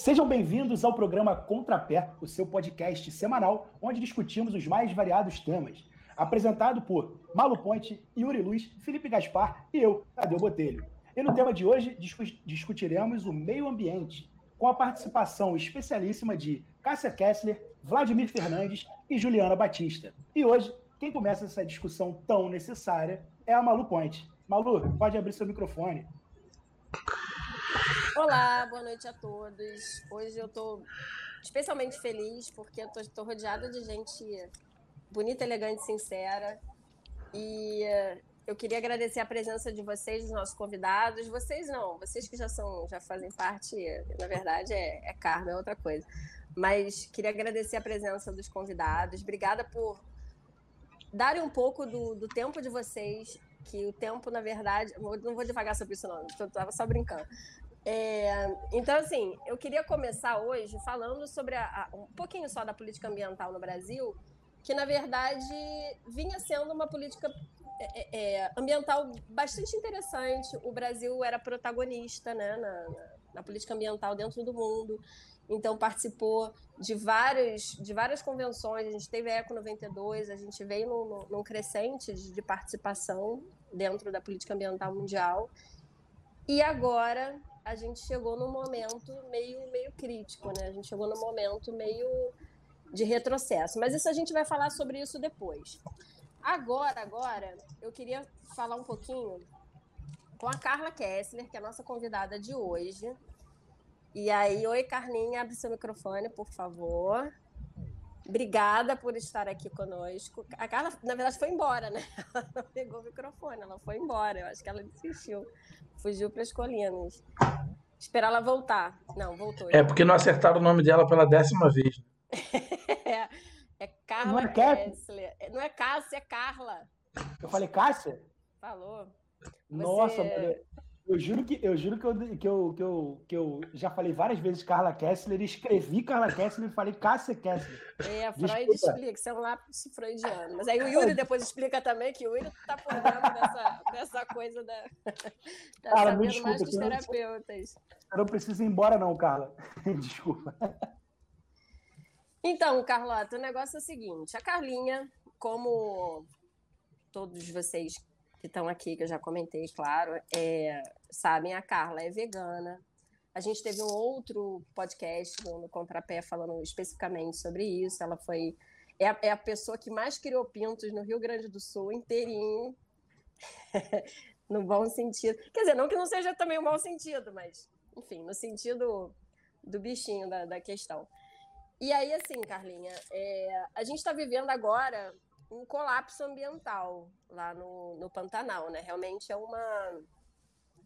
Sejam bem-vindos ao programa Contrapé, o seu podcast semanal onde discutimos os mais variados temas. Apresentado por Malu Ponte, Yuri Luiz, Felipe Gaspar e eu, Tadeu Botelho. E no tema de hoje discutiremos o meio ambiente, com a participação especialíssima de Cássia Kessler, Vladimir Fernandes e Juliana Batista. E hoje, quem começa essa discussão tão necessária é a Malu Ponte. Malu, pode abrir seu microfone. Olá, boa noite a todos. Hoje eu estou especialmente feliz porque eu estou rodeada de gente bonita, elegante, sincera. E uh, eu queria agradecer a presença de vocês, dos nossos convidados. Vocês não, vocês que já são, já fazem parte, na verdade é, é é outra coisa. Mas queria agradecer a presença dos convidados. Obrigada por darem um pouco do, do tempo de vocês que o tempo, na verdade, não vou devagar sobre isso não, estava só brincando. É, então, assim, eu queria começar hoje falando sobre a, a, um pouquinho só da política ambiental no Brasil, que na verdade vinha sendo uma política é, é, ambiental bastante interessante. O Brasil era protagonista né, na, na, na, política ambiental dentro do mundo, então participou de várias, de várias convenções. A gente teve a Eco 92, a gente veio num, num crescente de, de participação dentro da política ambiental mundial. E agora a gente chegou num momento meio, meio crítico, né? A gente chegou num momento meio de retrocesso. Mas isso a gente vai falar sobre isso depois. Agora, agora, eu queria falar um pouquinho com a Carla Kessler, que é a nossa convidada de hoje. E aí, oi, Carlinha, abre seu microfone, por favor. Obrigada por estar aqui conosco. A Carla, na verdade, foi embora, né? Ela não pegou o microfone, ela foi embora. Eu acho que ela desistiu. Fugiu para as colinas. Esperar ela voltar. Não, voltou. É porque não acertaram o nome dela pela décima vez. é, é Carla não é Kessler. Não é Cássia, é Carla. Eu falei Cássia? Falou. Você... Nossa, eu juro que eu juro que eu, que eu, que eu, que eu já falei várias vezes Carla Kessler, escrevi Carla Kessler e falei Cássia Kessler. É, Freud Desculpa. explica, isso é um lápis freudiano. Mas aí o Yuri depois explica também que o Yuri tá por dentro dessa, dessa coisa da. Tá Cara, me desculpa, mais dos terapeutas. Eu não preciso ir embora, não, Carla. Desculpa. Então, Carlota, o negócio é o seguinte: a Carlinha, como todos vocês que estão aqui, que eu já comentei, claro, é, sabem, a Carla é vegana. A gente teve um outro podcast no Contrapé falando especificamente sobre isso. Ela foi. É a, é a pessoa que mais criou pintos no Rio Grande do Sul inteirinho. no bom sentido. Quer dizer, não que não seja também um mau sentido, mas, enfim, no sentido do bichinho da, da questão. E aí, assim, Carlinha, é, a gente está vivendo agora um colapso ambiental lá no, no Pantanal, né? Realmente é uma,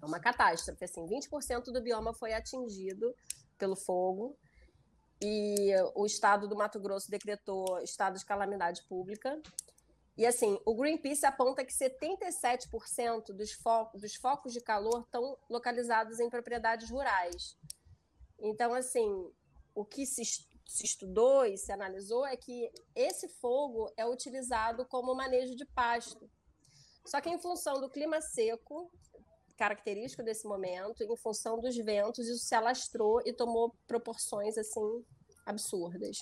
é uma catástrofe. Assim, 20% do bioma foi atingido pelo fogo e o estado do Mato Grosso decretou estado de calamidade pública. E assim, o Greenpeace aponta que 77% dos, fo dos focos de calor estão localizados em propriedades rurais. Então, assim, o que se se estudou e se analisou é que esse fogo é utilizado como manejo de pasto. Só que em função do clima seco, característico desse momento, em função dos ventos, isso se alastrou e tomou proporções assim absurdas.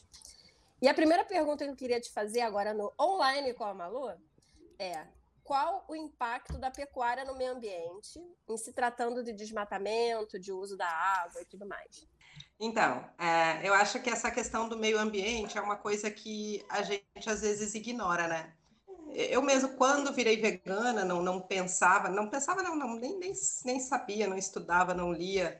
E a primeira pergunta que eu queria te fazer agora no online com a Malu é: qual o impacto da pecuária no meio ambiente, em se tratando de desmatamento, de uso da água e tudo mais? Então, é, eu acho que essa questão do meio ambiente é uma coisa que a gente às vezes ignora, né? Eu mesmo, quando virei vegana, não, não pensava, não pensava, não, não nem, nem, nem sabia, não estudava, não lia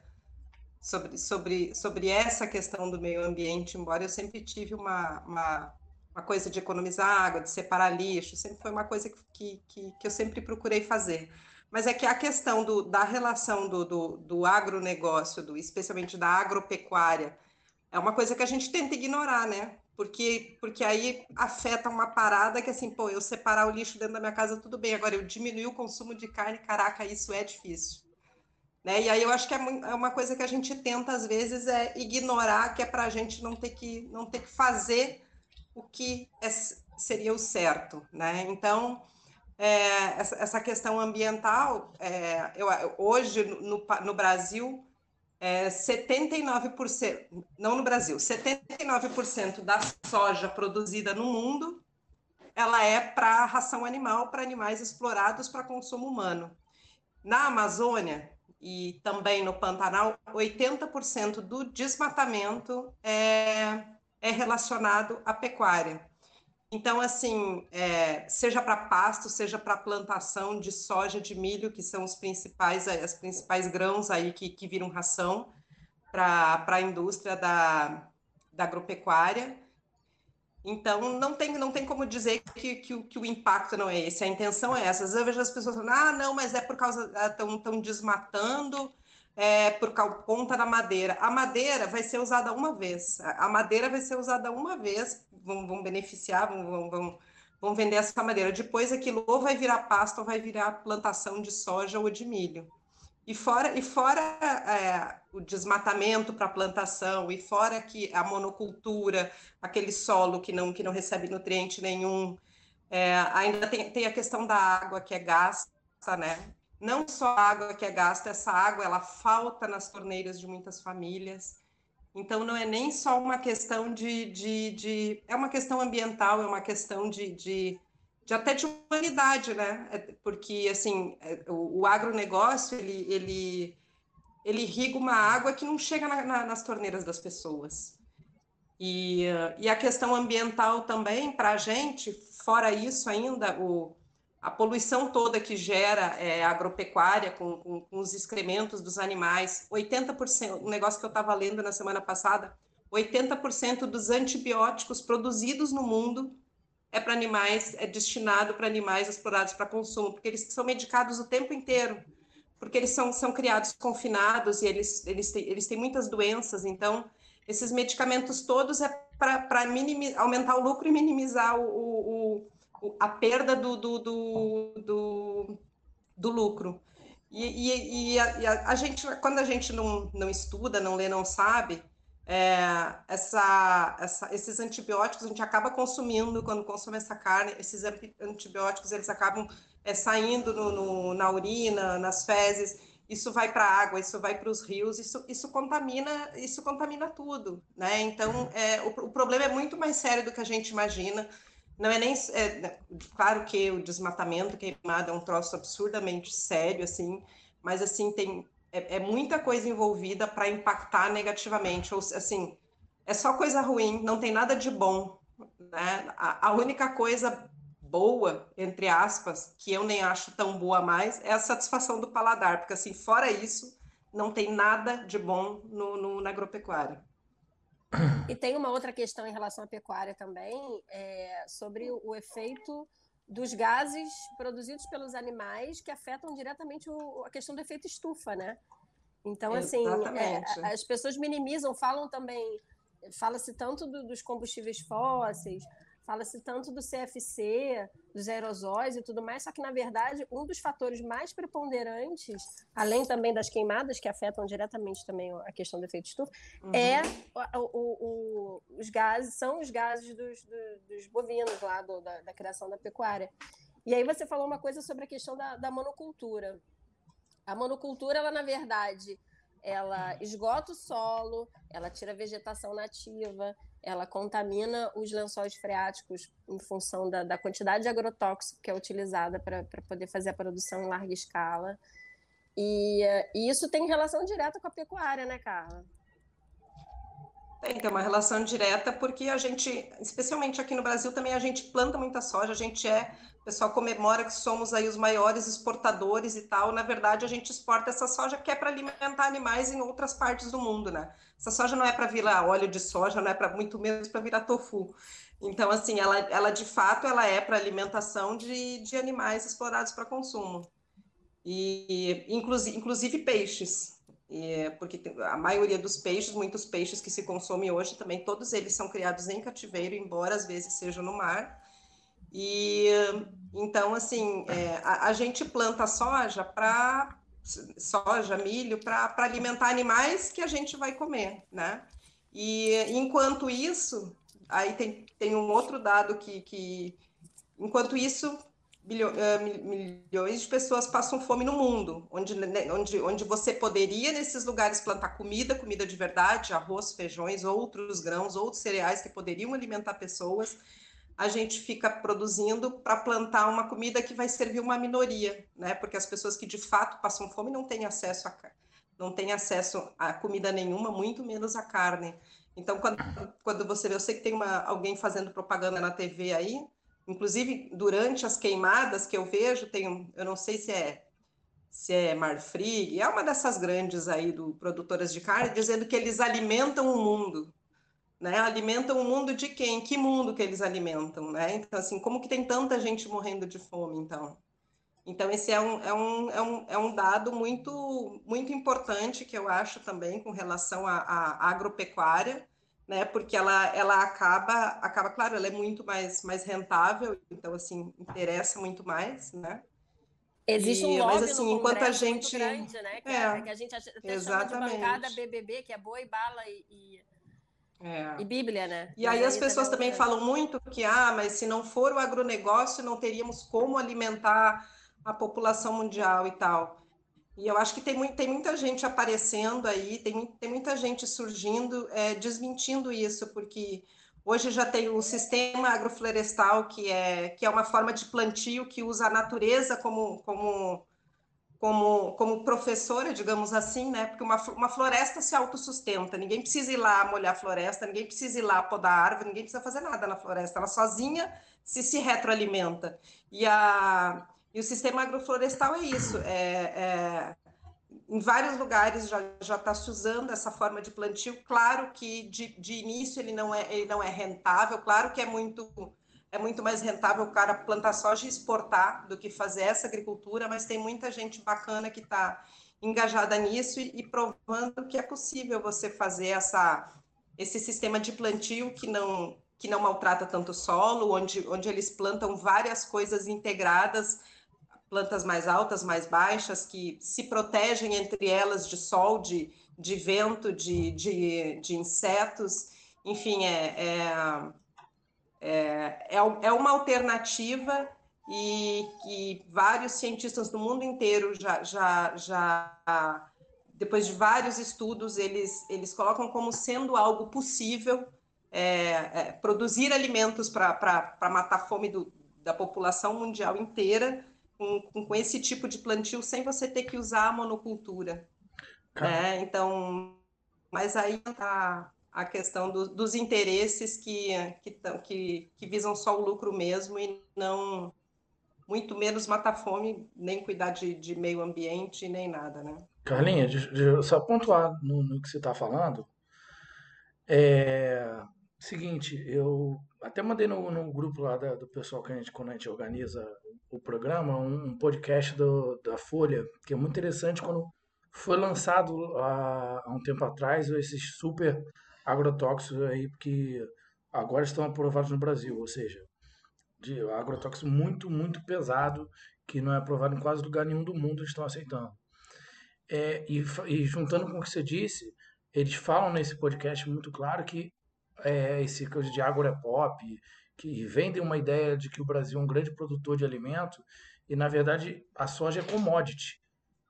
sobre, sobre, sobre essa questão do meio ambiente, embora eu sempre tive uma, uma, uma coisa de economizar água, de separar lixo, sempre foi uma coisa que, que, que eu sempre procurei fazer. Mas é que a questão do, da relação do, do, do agronegócio, do, especialmente da agropecuária, é uma coisa que a gente tenta ignorar, né? Porque, porque aí afeta uma parada que, assim, pô, eu separar o lixo dentro da minha casa, tudo bem. Agora, eu diminuir o consumo de carne, caraca, isso é difícil. Né? E aí eu acho que é, é uma coisa que a gente tenta, às vezes, é ignorar, que é para a gente não ter que, não ter que fazer o que é, seria o certo, né? Então, é, essa, essa, questão ambiental, é, eu, hoje no, no, Brasil, é, 79%, não no Brasil, 79% da soja produzida no mundo, ela é para ração animal, para animais explorados para consumo humano. Na Amazônia e também no Pantanal, 80% do desmatamento é, é relacionado à pecuária. Então, assim, é, seja para pasto, seja para plantação de soja, de milho, que são os principais, as principais grãos aí que, que viram ração para a indústria da, da agropecuária. Então, não tem, não tem como dizer que, que, que, o impacto não é esse, a intenção é essa. Às vezes eu vejo as pessoas falando, ah, não, mas é por causa, estão ah, desmatando, é, por conta da madeira. A madeira vai ser usada uma vez. A madeira vai ser usada uma vez, vão, vão beneficiar, vão, vão, vão vender essa madeira. Depois aquilo ou vai virar pasto ou vai virar plantação de soja ou de milho. E fora, e fora é, o desmatamento para plantação, e fora que a monocultura, aquele solo que não, que não recebe nutriente nenhum, é, ainda tem, tem a questão da água que é gasta, né? Não só a água que é gasta, essa água ela falta nas torneiras de muitas famílias. Então não é nem só uma questão de, de, de é uma questão ambiental, é uma questão de, de, de até de humanidade, né? É, porque assim é, o, o agronegócio ele, ele ele irriga uma água que não chega na, na, nas torneiras das pessoas. E, e a questão ambiental também, para a gente, fora isso ainda, o, a poluição toda que gera é, agropecuária com, com, com, os excrementos dos animais, 80%, um negócio que eu estava lendo na semana passada, 80% dos antibióticos produzidos no mundo é para animais, é destinado para animais explorados para consumo, porque eles são medicados o tempo inteiro, porque eles são, são criados confinados e eles, eles, têm, eles têm muitas doenças, então esses medicamentos todos é para aumentar o lucro e minimizar o, o a perda do, do, do, do, do lucro. E, e, e, a, a, a, gente, quando a gente não, não estuda, não lê, não sabe, é, essa, essa, esses antibióticos a gente acaba consumindo quando consome essa carne, esses antibióticos eles acabam é, saindo no, no, na urina, nas fezes, isso vai para a água, isso vai para os rios, isso, isso contamina, isso contamina tudo, né? Então, é, o, o problema é muito mais sério do que a gente imagina. Não é nem. É, né, claro que o desmatamento queimado é um troço absurdamente sério, assim, mas assim, tem. É, é muita coisa envolvida para impactar negativamente. Ou assim, é só coisa ruim, não tem nada de bom. Né? A, a única coisa boa, entre aspas, que eu nem acho tão boa mais, é a satisfação do paladar, porque assim, fora isso, não tem nada de bom no, no na agropecuária. E tem uma outra questão em relação à pecuária também, é, sobre o efeito dos gases produzidos pelos animais que afetam diretamente o, a questão do efeito estufa, né? Então, assim, é, as pessoas minimizam, falam também, fala-se tanto do, dos combustíveis fósseis, Fala-se tanto do CFC, dos aerosóis e tudo mais, só que, na verdade, um dos fatores mais preponderantes, além também das queimadas, que afetam diretamente também a questão do efeito estufa, uhum. é o, o, o, os gases, são os gases dos, dos, dos bovinos lá, do, da, da, criação da pecuária. E aí você falou uma coisa sobre a questão da, da monocultura. A monocultura, ela, na verdade, ela esgota o solo, ela tira a vegetação nativa, ela contamina os lençóis freáticos em função da, da quantidade de agrotóxico que é utilizada para poder fazer a produção em larga escala. E, e, isso tem relação direta com a pecuária, né, Carla? Tem, tem uma relação direta, porque a gente, especialmente aqui no Brasil, também a gente planta muita soja, a gente é o pessoal comemora que somos aí os maiores exportadores e tal. Na verdade, a gente exporta essa soja que é para alimentar animais em outras partes do mundo, né? Essa soja não é para virar óleo de soja, não é para muito menos para virar tofu. Então, assim, ela, ela de fato ela é para alimentação de, de animais explorados para consumo. E inclusive, inclusive peixes. E, porque a maioria dos peixes, muitos peixes que se consomem hoje também, todos eles são criados em cativeiro, embora às vezes sejam no mar. E então, assim, é, a, a, gente planta soja para soja, milho, para alimentar animais que a gente vai comer, né? E enquanto isso, aí tem, tem um outro dado que, que enquanto isso, milhões de pessoas passam fome no mundo, onde, né, onde, onde você poderia, nesses lugares, plantar comida, comida de verdade, arroz, feijões, outros grãos, outros cereais que poderiam alimentar pessoas, a gente fica produzindo para plantar uma comida que vai servir uma minoria, né? Porque as pessoas que de fato passam fome não têm acesso a não têm acesso a comida nenhuma, muito menos a carne. Então, quando, quando você vê, eu sei que tem uma, alguém fazendo propaganda na TV aí, inclusive durante as queimadas que eu vejo, tem, eu não sei se é se é Marfrig, é uma dessas grandes aí do produtoras de carne, dizendo que eles alimentam o mundo, né? Alimentam o mundo de quem? Que mundo que eles alimentam, né? Então assim, como que tem tanta gente morrendo de fome, então? Então esse é um, é um, é um, é um dado muito muito importante que eu acho também com relação à agropecuária, né? Porque ela, ela acaba, acaba, claro, ela é muito mais, mais rentável, então assim interessa muito mais, né? Existe um lobby mas, assim, enquanto a gente grande, né? Que, é, é, que a gente até exatamente. de bancada BBB, que é boi, bala e, e... É. E Bíblia, né? E aí as pessoas também falam muito que, ah, mas se não for o agronegócio, não teríamos como alimentar a população mundial e tal. E eu acho que tem, tem muita gente aparecendo aí, tem, tem muita gente surgindo, é, desmentindo isso, porque hoje já tem o sistema agroflorestal, que é, que é uma forma de plantio que usa a natureza como, como, como, como professora, digamos assim, né? Porque uma, uma floresta se autossustenta, ninguém precisa ir lá molhar a floresta, ninguém precisa ir lá podar árvore, ninguém precisa fazer nada na floresta, ela sozinha se se retroalimenta. E a e o sistema agroflorestal é isso. É, é, em vários lugares já está se usando essa forma de plantio. Claro que de, de início ele não, é, ele não é rentável, claro que é muito, é muito mais rentável o cara plantar soja e exportar do que fazer essa agricultura, mas tem muita gente bacana que está engajada nisso e, e, provando que é possível você fazer essa, esse sistema de plantio que não, que não maltrata tanto o solo, onde, onde eles plantam várias coisas integradas plantas mais altas, mais baixas, que se protegem entre elas de sol, de, de vento, de, de, de insetos. Enfim, é, é, é, é uma alternativa e que vários cientistas do mundo inteiro já, já, já depois de vários estudos, eles, eles colocam como sendo algo possível é, é, produzir alimentos para matar a fome do, da população mundial inteira com, com, esse tipo de plantio sem você ter que usar a monocultura. Né? Então, mas aí está a questão do, dos interesses que, que, que, que, visam só o lucro mesmo e não muito menos matar fome, nem cuidar de, de meio ambiente, nem nada, né? Carlinha, só pontuar no, no que você está falando, é seguinte, eu até mandei no, no grupo lá da, do pessoal que a gente, quando a gente organiza o programa, um podcast do, da Folha, que é muito interessante quando foi lançado há, há um tempo atrás esses super agrotóxicos aí que agora estão aprovados no Brasil, ou seja, de agrotóxico muito, muito pesado, que não é aprovado em quase lugar nenhum do mundo, estão aceitando. É, e, e, juntando com o que você disse, eles falam nesse podcast muito claro que é, esse coisa de agropop, que vendem uma ideia de que o Brasil é um grande produtor de alimento e, na verdade, a soja é commodity.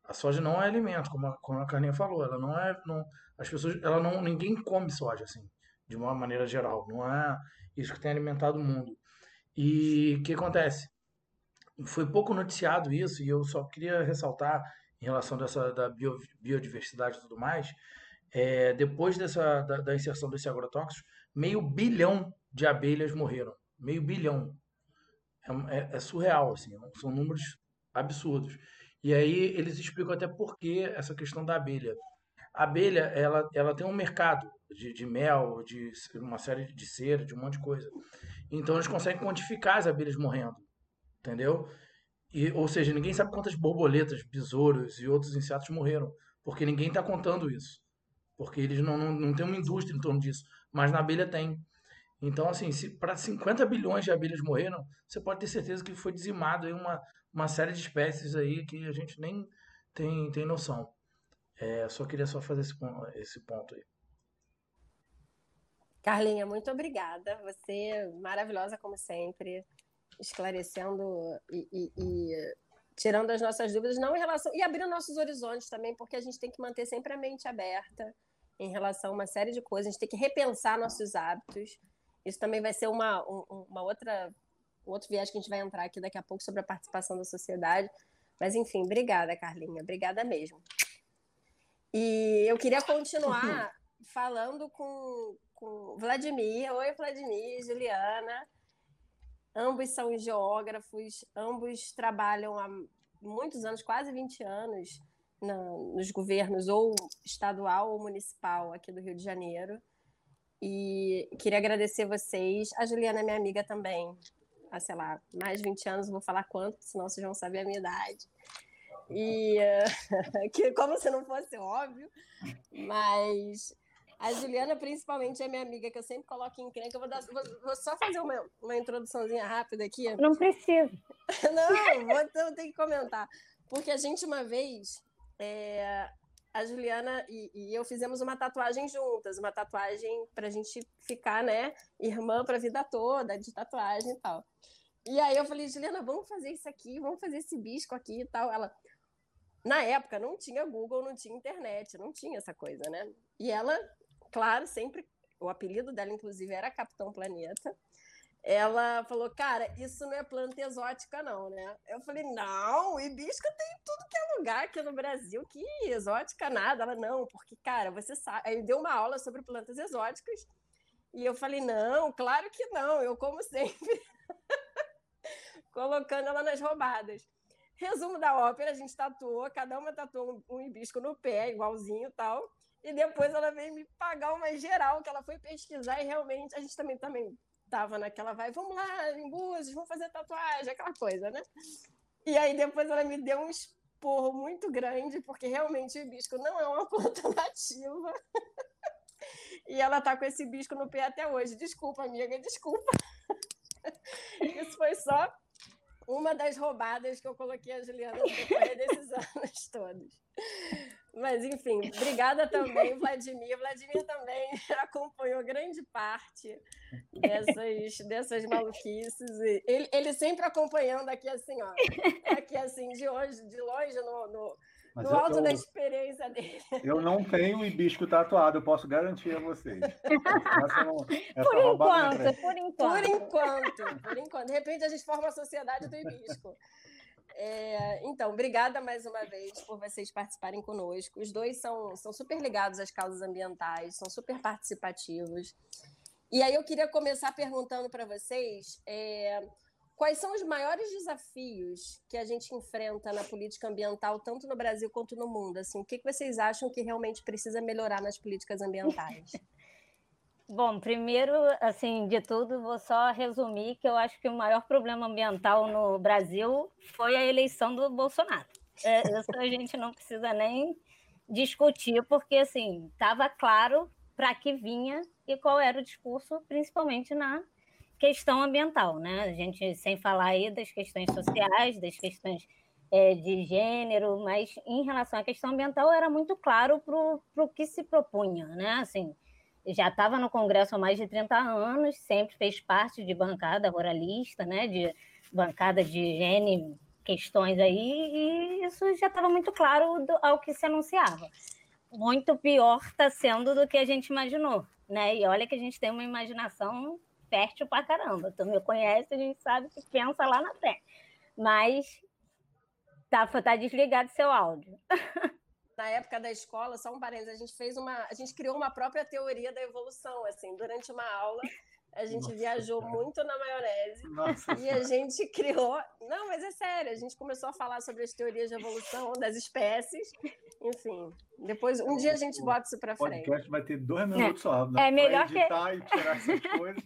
A soja não é alimento, como a, como a Carlinha falou. Ela não é. Não, as pessoas, ela não, ninguém come soja, assim, de uma maneira geral. Não é isso que tem alimentado o mundo. E o que acontece? Foi pouco noticiado isso, e eu só queria ressaltar em relação dessa da bio, biodiversidade e tudo mais. É, depois dessa, da, da inserção desse agrotóxico, meio bilhão de abelhas morreram meio bilhão. É, é, é surreal, assim, são números absurdos. E aí eles explicam até por que essa questão da abelha. A abelha, ela, ela tem um mercado de, de mel, de uma série de cera, de um monte de coisa. Então eles conseguem quantificar as abelhas morrendo, entendeu? E, ou seja, ninguém sabe quantas borboletas, besouros e outros insetos morreram, porque ninguém está contando isso. Porque eles não, não, não têm uma indústria em torno disso. Mas na abelha tem. Então, assim, se para 50 bilhões de abelhas morreram, você pode ter certeza que foi dizimado aí uma, uma série de espécies aí que a gente nem tem, tem noção. É, só queria só fazer esse, esse ponto aí. Carlinha, muito obrigada. Você é maravilhosa como sempre. esclarecendo e, e, e, tirando as nossas dúvidas, não em relação. e abrindo nossos horizontes também, porque a gente tem que manter sempre a mente aberta em relação a uma série de coisas, a gente tem que repensar nossos hábitos. Isso também vai ser uma, uma outra, um outro viés que a gente vai entrar aqui daqui a pouco sobre a participação da sociedade. Mas, enfim, obrigada, Carlinha, obrigada mesmo. E eu queria continuar falando com, com Vladimir. Oi, Vladimir, Juliana. Ambos são geógrafos, ambos trabalham há muitos anos, quase 20 anos, na, nos governos ou estadual ou municipal aqui do Rio de Janeiro. E queria agradecer vocês. A Juliana é minha amiga também, há, sei lá, mais de 20 anos, vou falar quanto, senão vocês vão saber a minha idade. E que como se não fosse óbvio, mas a Juliana, principalmente, é minha amiga, que eu sempre coloco em encrenca. Eu vou, dar, vou, vou só fazer uma, uma introduçãozinha rápida aqui. Não precisa. Não, vou, então, tenho que comentar. Porque a gente, uma vez, é, a Juliana e, e, eu fizemos uma tatuagem juntas, uma tatuagem para a gente ficar, né, irmã para a vida toda, de tatuagem e tal. E aí eu falei, Juliana, vamos fazer isso aqui, vamos fazer esse bisco aqui e tal. Ela, na época, não tinha Google, não tinha internet, não tinha essa coisa, né? E ela claro, sempre. O apelido dela, inclusive, era Capitão Planeta. Ela falou, cara, isso não é planta exótica, não, né? Eu falei, não, hibisca tem tudo que é lugar aqui no Brasil, que exótica nada. Ela, não, porque, cara, você sabe. Aí deu uma aula sobre plantas exóticas. E eu falei, não, claro que não, eu como sempre. Colocando ela nas roubadas. Resumo da ópera, a gente tatuou, cada uma tatuou um, um hibisco no pé, igualzinho e tal. E depois ela veio me pagar uma geral, que ela foi pesquisar e realmente a gente também também tava naquela vai, vamos lá, em Búzios, vamos fazer tatuagem, aquela coisa, né? E aí depois ela me deu um esporro muito grande, porque realmente o hibisco não é uma planta nativa. e ela tá com esse hibisco no pé até hoje. Desculpa, amiga, desculpa. Isso foi só uma das roubadas que eu coloquei a Juliana no decorrer desses anos todos. Mas, enfim, obrigada também, Vladimir. Vladimir também acompanhou grande parte dessas, dessas maluquices. Ele, ele sempre acompanhando aqui, assim, ó. Aqui, assim, de hoje, de longe, no, no, no alto eu, da experiência dele. Eu não tenho hibisco tatuado, eu posso garantir a vocês. Essa não, essa por, enquanto, por enquanto, por enquanto. Por enquanto. De repente a gente forma a sociedade do hibisco. É, então, obrigada mais uma vez por vocês participarem conosco. Os dois são, são super ligados às causas ambientais, são super participativos. E aí eu queria começar perguntando para vocês é, quais são os maiores desafios que a gente enfrenta na política ambiental, tanto no Brasil quanto no mundo. Assim, o que, que vocês acham que realmente precisa melhorar nas políticas ambientais? Bom, primeiro, assim, de tudo, vou só resumir que eu acho que o maior problema ambiental no Brasil foi a eleição do Bolsonaro. É, isso a gente não precisa nem discutir, porque, assim, estava claro para que vinha e qual era o discurso, principalmente na questão ambiental, né? A gente, sem falar aí das questões sociais, das questões é, de gênero, mas em relação à questão ambiental era muito claro para o que se propunha, né? Assim, já estava no Congresso há mais de 30 anos, sempre fez parte de bancada ruralista, né, de bancada de N questões aí, e isso já estava muito claro do, ao que se anunciava. Muito pior está sendo do que a gente imaginou, né? E olha que a gente tem uma imaginação fértil pra caramba. Tu me conhece, a gente sabe que pensa lá na frente. Mas tá, tá desligado seu áudio. na época da escola, só um parênteses, a gente fez uma, a gente criou uma própria teoria da evolução, assim, durante uma aula, a gente Nossa, viajou cara. muito na maionese Nossa, e a gente criou, não, mas é sério, a gente começou a falar sobre as teorias de evolução das espécies, enfim, depois um dia a gente bota isso para frente. O podcast vai ter dois minutos é. só, né? É melhor que e tirar essas coisas.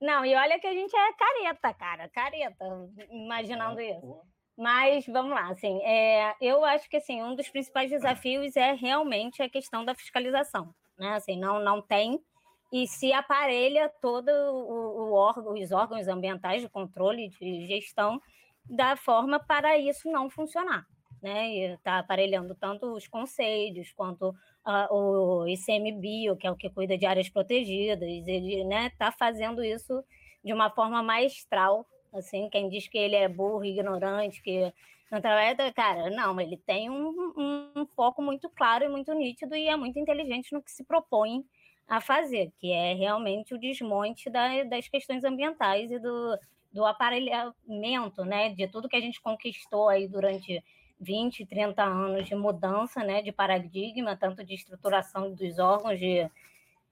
Não, e olha que a gente é careta, cara, careta, imaginando é, isso. Pô. Mas vamos lá, assim, é, eu acho que assim, um dos principais desafios é realmente a questão da fiscalização. Né? Assim, não, não tem e se aparelha todo o, o órgão, os órgãos ambientais de controle de gestão da forma para isso não funcionar. Né? Está aparelhando tanto os conselhos quanto uh, o ICMBio, que é o que cuida de áreas protegidas, ele está né, fazendo isso de uma forma maestral. Assim, quem diz que ele é burro, ignorante, que não trabalha, cara, não, ele tem um, um, foco muito claro e muito nítido e é muito inteligente no que se propõe a fazer, que é realmente o desmonte da, das questões ambientais e do, do aparelhamento, né, de tudo que a gente conquistou aí durante 20, 30 anos de mudança, né, de paradigma, tanto de estruturação dos órgãos de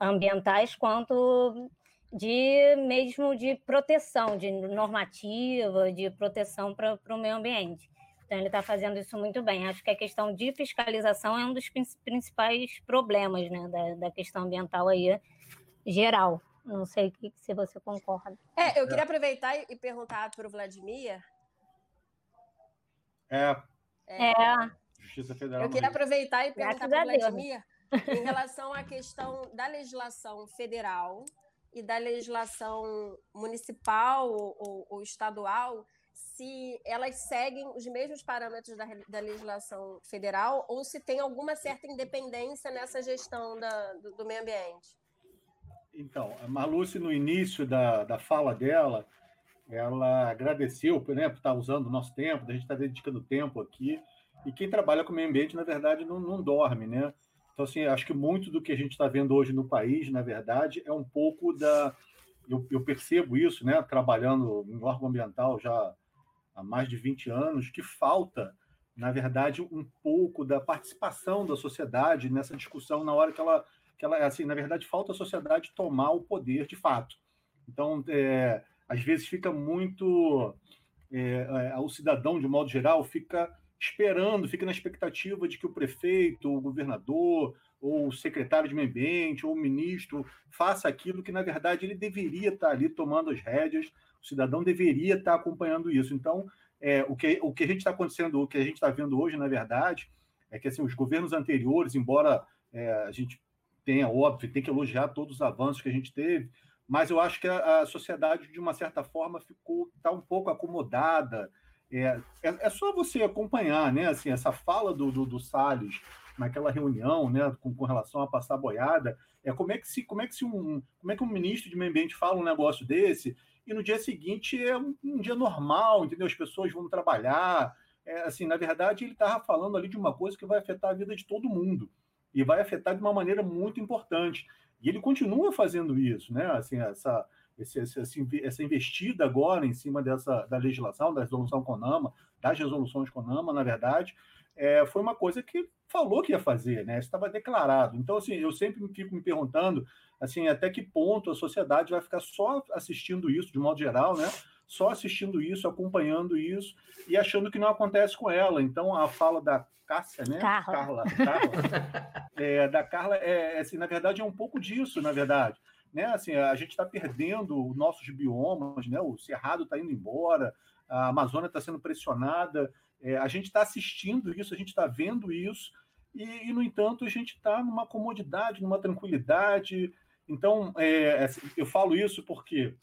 ambientais quanto de mesmo de proteção, de normativa, de proteção para o meio ambiente. Então, ele está fazendo isso muito bem. Acho que a questão de fiscalização é um dos principais problemas né, da, da questão ambiental aí, geral. Não sei se você concorda. É, eu queria aproveitar e perguntar para o Vladimir. É. É. Justiça Federal. Eu queria aproveitar e perguntar para o Vladimir em relação à questão da legislação federal e da legislação municipal ou, ou estadual se elas seguem os mesmos parâmetros da, da, legislação federal ou se tem alguma certa independência nessa gestão da, do, do, meio ambiente. Então, a Maluce, no início da, da fala dela, ela agradeceu né, por estar usando o nosso tempo, a gente está dedicando tempo aqui, e quem trabalha com meio ambiente, na verdade, não, não dorme, né? Então, assim, acho que muito do que a gente está vendo hoje no país, na verdade, é um pouco da... Eu, eu percebo isso, né, trabalhando em órgão ambiental já há mais de 20 anos, que falta, na verdade, um pouco da participação da sociedade nessa discussão na hora que ela, que ela assim, na verdade, falta a sociedade tomar o poder de fato. Então, é, às vezes fica muito. É, é, o cidadão, de modo geral, fica esperando, fica na expectativa de que o prefeito, o governador, ou o secretário de meio ambiente, ou o ministro faça aquilo que, na verdade, ele deveria estar ali tomando as rédeas o cidadão deveria estar acompanhando isso. Então, é, o, que, o que a gente está acontecendo, o que a gente está vendo hoje, na verdade, é que assim, os governos anteriores, embora é, a gente tenha, óbvio, tem que elogiar todos os avanços que a gente teve, mas eu acho que a, a sociedade, de uma certa forma, ficou está um pouco acomodada. É, é, é, só você acompanhar, né? Assim, essa fala do, do, do Salles naquela reunião, né, com, com relação a passar boiada, é como é que se como é que se um como é que um ministro de meio ambiente fala um negócio desse e no dia seguinte é um, um dia normal, entendeu? As pessoas vão trabalhar. É, assim, na verdade, ele estava falando ali de uma coisa que vai afetar a vida de todo mundo e vai afetar de uma maneira muito importante. E ele continua fazendo isso, né? Assim, essa, esse, esse, essa investida agora em cima dessa da legislação, da resolução CONAMA, das resoluções CONAMA, na verdade, é, foi uma coisa que falou que ia fazer, né? Estava declarado. Então, assim, eu sempre fico me perguntando, assim, até que ponto a sociedade vai ficar só assistindo isso, de modo geral, né? Só assistindo isso, acompanhando isso e achando que não acontece com ela. Então, a fala da Cássia, né? Carla. Carla, Carla é, da Carla, é, assim, na verdade, é um pouco disso, na verdade. Né? Assim, a gente está perdendo os nossos biomas, né? O Cerrado está indo embora, a Amazônia está sendo pressionada, é, a gente está assistindo isso, a gente está vendo isso, e, e, no entanto, a gente está numa comodidade, numa tranquilidade. Então, é, assim, eu falo isso porque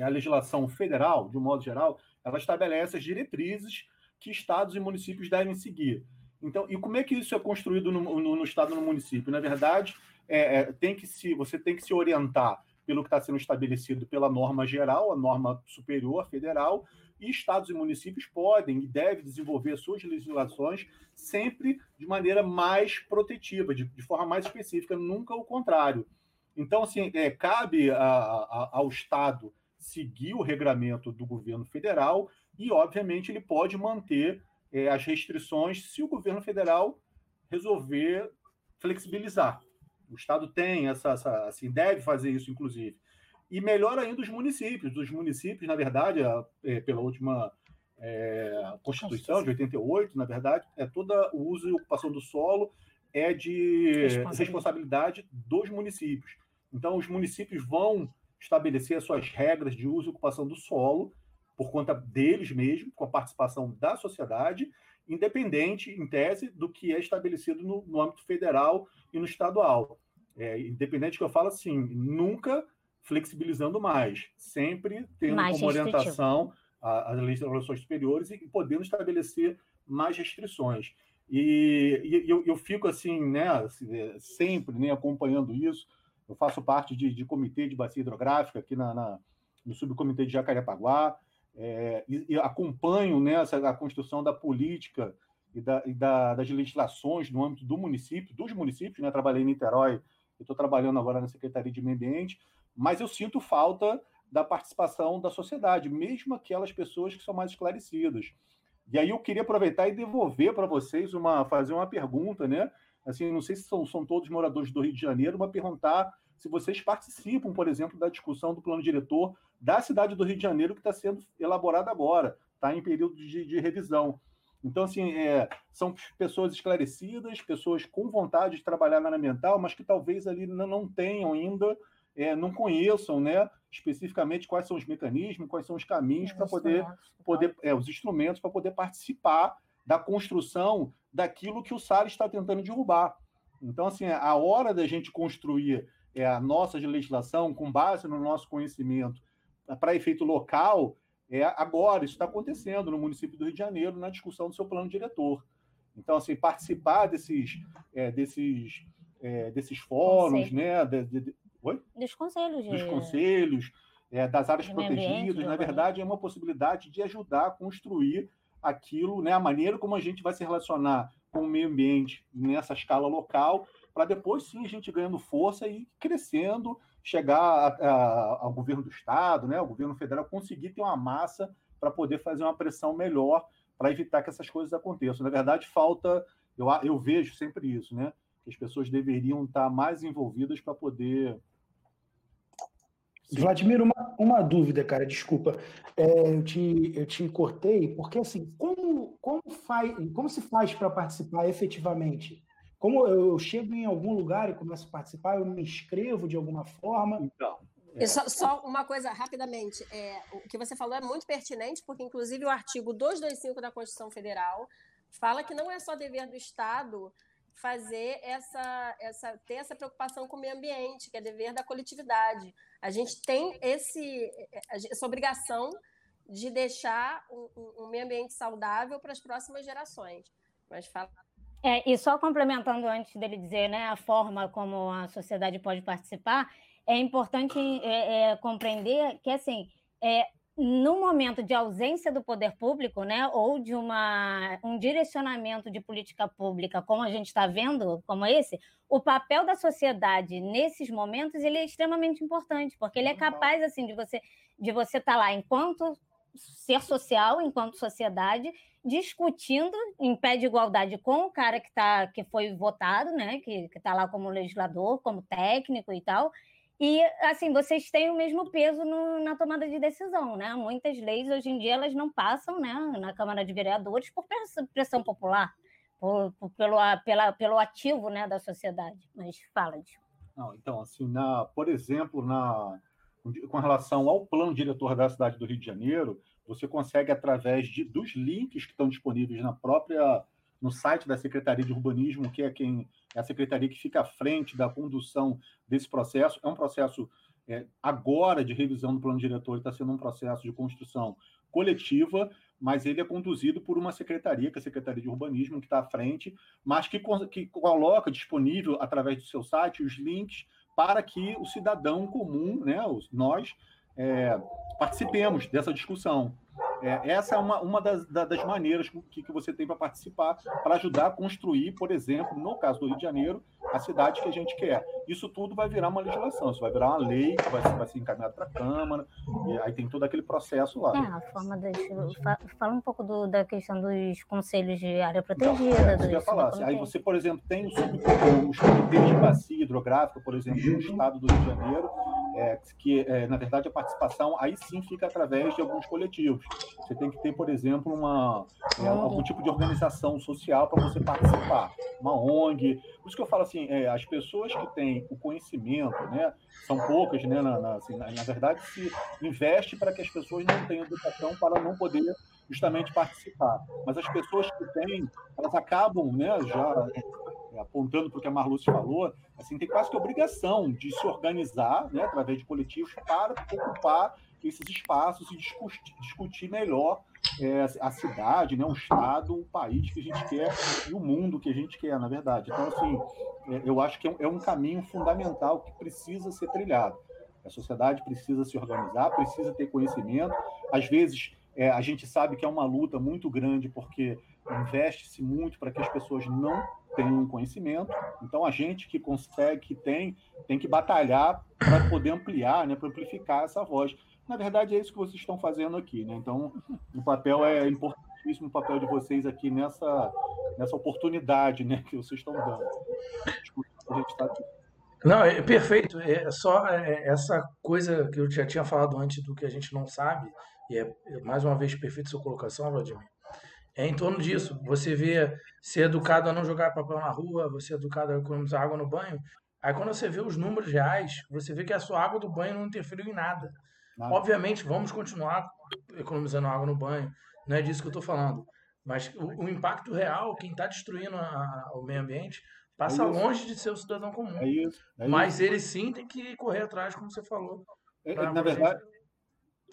a legislação federal, de um modo geral, ela estabelece as diretrizes que estados e municípios devem seguir. Então, e como é que isso é construído no, no, no estado e no município? Na verdade, é, é, tem que se, você tem que se orientar pelo que está sendo estabelecido pela norma geral, a norma superior federal, e estados e municípios podem e devem desenvolver suas legislações sempre de maneira mais protetiva, de, de forma mais específica, nunca o contrário. Então, assim, é, cabe a, a, ao Estado seguir o regramento do governo federal e, obviamente, ele pode manter é, as restrições se o governo federal resolver flexibilizar. O Estado tem essa, essa assim, deve fazer isso, inclusive. E melhor ainda os municípios. Os municípios, na verdade, é, pela última é, Constituição de 88, na verdade, é toda o uso e ocupação do solo é de responsabilidade. responsabilidade dos municípios. Então, os municípios vão estabelecer as suas regras de uso e ocupação do solo por conta deles mesmos, com a participação da sociedade, independente, em tese, do que é estabelecido no, no âmbito federal e no estadual. É, independente que eu falo assim, nunca flexibilizando mais, sempre tendo mais como orientação as legislações superiores e podendo estabelecer mais restrições. E, e eu, eu, fico assim, né, assim, é, sempre né, acompanhando isso. Eu faço parte de, de comitê de bacia hidrográfica aqui na, na, no subcomitê de Jacarepaguá, é, e, e, acompanho né, a construção da política e, da, e da, das legislações no âmbito do município, dos municípios, né? Trabalhei em Niterói, estou trabalhando agora na Secretaria de Meio Ambiente, mas eu sinto falta da participação da sociedade, mesmo aquelas pessoas que são mais esclarecidas. E aí eu queria aproveitar e devolver para vocês uma fazer uma pergunta, né? Assim, não sei se são, são todos moradores do Rio de Janeiro, mas perguntar se vocês participam, por exemplo, da discussão do plano diretor da cidade do Rio de Janeiro que está sendo elaborado agora, está em período de, de revisão. Então, assim, é, são pessoas esclarecidas, pessoas com vontade de trabalhar na área ambiental, mas que talvez ali não tenham ainda, é, não conheçam, né, especificamente quais são os mecanismos, quais são os caminhos para poder, poder é, os instrumentos para poder participar da construção daquilo que o SAR está tentando derrubar. Então, assim, a hora da gente construir é, a nossa legislação com base no nosso conhecimento para efeito local, é agora, isso está acontecendo no município do Rio de Janeiro, na discussão do seu plano diretor. Então, assim, participar desses, é, desses, é, desses fóruns, né? De, de, de, oi? Dos conselhos. Dos conselhos, é, das áreas protegidas, ambiente, na verdade, é uma possibilidade de ajudar a construir aquilo, né? A maneira como a gente vai se relacionar com o meio ambiente nessa escala local, para depois sim a gente ganhando força e crescendo chegar a, a, ao governo do estado, né, ao governo federal, conseguir ter uma massa para poder fazer uma pressão melhor para evitar que essas coisas aconteçam. Na verdade, falta, eu, eu vejo sempre isso, né, que as pessoas deveriam estar mais envolvidas para poder Sim. Vladimir, uma, uma dúvida, cara, desculpa. É, eu, te, eu te cortei, porque assim, como, como, faz, como se faz para participar efetivamente? Como eu chego em algum lugar e começo a participar, eu me inscrevo de alguma forma? Então. É. Só, só, uma coisa rapidamente, é, o que você falou é muito pertinente, porque inclusive o artigo 225 da Constituição Federal fala que não é só dever do Estado fazer essa, essa ter essa preocupação com o meio ambiente, que é dever da coletividade. A gente tem esse, essa obrigação de deixar um, um meio ambiente saudável para as próximas gerações. Mas fala é, e só complementando antes dele dizer né, a forma como a sociedade pode participar, é importante é, é, compreender que, assim, é, no momento de ausência do poder público, né, ou de uma, um direcionamento de política pública, como a gente está vendo, como esse, o papel da sociedade nesses momentos ele é extremamente importante, porque ele é capaz assim de você de você estar tá lá enquanto ser social, enquanto sociedade, discutindo em pé de igualdade com o cara que, tá, que foi votado, né? Que está lá como legislador, como técnico e tal. E, assim, vocês têm o mesmo peso no, na tomada de decisão, né? Muitas leis, hoje em dia, elas não passam né, na Câmara de Vereadores por pressão popular, por, por, pelo, pela, pelo ativo né, da sociedade. Mas fala, Gil. Não, então, assim, na, por exemplo, na, com relação ao plano diretor da cidade do Rio de Janeiro, você consegue, através de, dos links que estão disponíveis na própria no site da Secretaria de Urbanismo, que é quem é a secretaria que fica à frente da condução desse processo. É um processo é, agora de revisão do plano diretor, está sendo um processo de construção coletiva, mas ele é conduzido por uma secretaria, que é a Secretaria de Urbanismo, que está à frente, mas que, que coloca disponível através do seu site os links para que o cidadão comum, né, nós, é, participemos dessa discussão. É, essa é uma, uma das, das maneiras que, que você tem para participar, para ajudar a construir, por exemplo, no caso do Rio de Janeiro, a cidade que a gente quer. Isso tudo vai virar uma legislação, isso vai virar uma lei que vai, vai ser encaminhada para a Câmara, e aí tem todo aquele processo lá. É, a forma das. Fala um pouco do, da questão dos conselhos de área protegida. Então, é, eu falar. Assim, aí você, por exemplo, tem os, os comitês de bacia hidrográfica, por exemplo, no estado do Rio de Janeiro, é, que, é, na verdade, a participação aí sim fica através de alguns coletivos. Você tem que ter, por exemplo, uma, é, algum tipo de organização social para você participar, uma ONG. Por isso que eu falo assim, é, as pessoas que têm o conhecimento, né, são poucas, né, na, na, assim, na, na verdade, se investe para que as pessoas não tenham educação para não poder justamente participar. Mas as pessoas que têm, elas acabam né, já apontando para o que a Marluce falou, assim, tem quase que obrigação de se organizar, né, através de coletivos, para ocupar esses espaços e discutir, discutir melhor é, a cidade, né, o estado, o país que a gente quer e o mundo que a gente quer, na verdade. Então, assim, é, eu acho que é um, é um caminho fundamental que precisa ser trilhado. A sociedade precisa se organizar, precisa ter conhecimento. Às vezes, é, a gente sabe que é uma luta muito grande, porque investe-se muito para que as pessoas não tenham conhecimento. Então, a gente que consegue, que tem, tem que batalhar para poder ampliar, né, para amplificar essa voz. Na verdade, é isso que vocês estão fazendo aqui. Né? Então, o papel é importantíssimo, o papel de vocês aqui nessa, nessa oportunidade né, que vocês estão dando. Desculpa, a gente está aqui. Não, é perfeito. É só é, essa coisa que eu já tinha falado antes do que a gente não sabe, e é mais uma vez perfeita sua colocação, Vladimir. É em torno disso. Você vê ser educado a não jogar papel na rua, você é educado a economizar água no banho. Aí quando você vê os números reais, você vê que a sua água do banho não interferiu em nada. nada. Obviamente, vamos continuar economizando água no banho. Não é disso que eu estou falando. Mas o, o, impacto real, quem está destruindo a, a, o meio ambiente, passa é longe de ser o cidadão comum. É isso. É Mas isso. ele sim tem que correr atrás, como você falou. É, na verdade,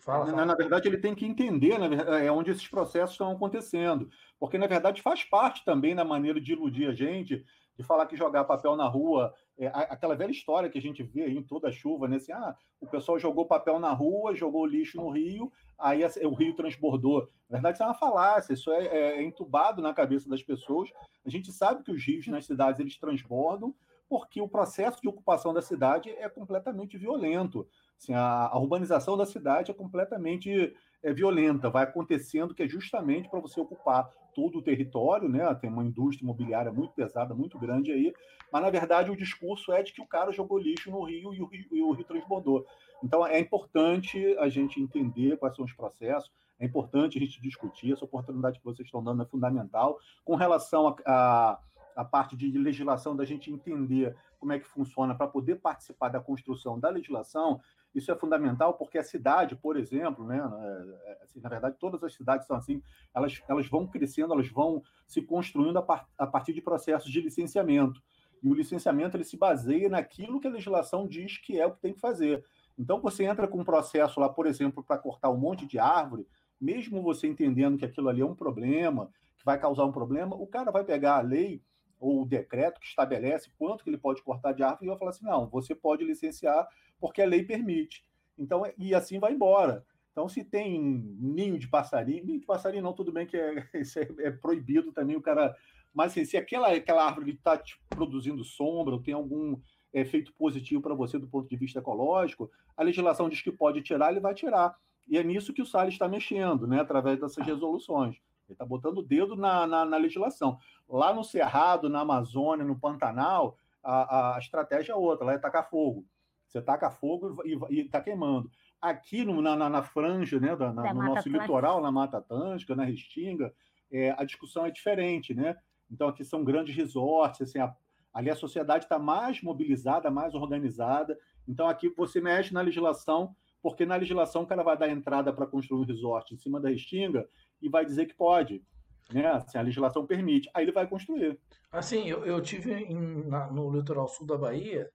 fala, fala. Na, na, verdade, ele tem que entender né, é onde esses processos estão acontecendo. Porque, na verdade, faz parte também da maneira de iludir a gente, de falar que jogar papel na rua, é, aquela velha história que a gente vê aí em toda a chuva, né? Assim, ah, o pessoal jogou papel na rua, jogou lixo no rio, aí o rio transbordou. Na verdade, isso é uma falácia, isso é, é, é entubado na cabeça das pessoas. A gente sabe que os rios nas cidades eles transbordam, porque o processo de ocupação da cidade é completamente violento. Assim, a, a, urbanização da cidade é completamente é, violenta, vai acontecendo que é justamente para você ocupar todo o território, né? Tem uma indústria imobiliária muito pesada, muito grande aí, mas na verdade o discurso é de que o cara jogou lixo no rio e o rio, e o rio transbordou. Então é importante a gente entender quais são os processos, é importante a gente discutir, essa oportunidade que vocês estão dando é fundamental. Com relação a, a a parte de legislação, da gente entender como é que funciona para poder participar da construção da legislação, isso é fundamental porque a cidade, por exemplo, né, é, é, assim, na verdade todas as cidades são assim, elas, elas vão crescendo, elas vão se construindo a, par, a partir de processos de licenciamento. E o licenciamento ele se baseia naquilo que a legislação diz que é o que tem que fazer. Então você entra com um processo lá, por exemplo, para cortar um monte de árvore, mesmo você entendendo que aquilo ali é um problema, que vai causar um problema, o cara vai pegar a lei ou o decreto que estabelece quanto que ele pode cortar de árvore, e vai falar assim: não, você pode licenciar porque a lei permite. Então, e assim vai embora. Então, se tem ninho de passarinho, ninho de passarinho não, tudo bem que é, é, é proibido também o cara. Mas assim, se aquela, aquela árvore está te produzindo sombra, ou tem algum efeito positivo para você do ponto de vista ecológico, a legislação diz que pode tirar, ele vai tirar. E é nisso que o Salles está mexendo, né, através dessas resoluções. Ele está botando o dedo na, na, na, legislação. Lá no Cerrado, na Amazônia, no Pantanal, a, a estratégia é outra, lá é tacar fogo. Você taca fogo e está queimando. Aqui no, na, na, franja, né, da, na, no nosso Atlântica. litoral, na Mata Atlântica, na Restinga, é, a discussão é diferente, né? Então aqui são grandes resorts, assim, a, ali a sociedade está mais mobilizada, mais organizada. Então aqui você mexe na legislação, porque na legislação o cara vai dar entrada para construir um resort em cima da Restinga e vai dizer que pode. Né? Assim, a legislação permite. Aí ele vai construir. Assim, eu, eu tive em, na, no litoral sul da Bahia,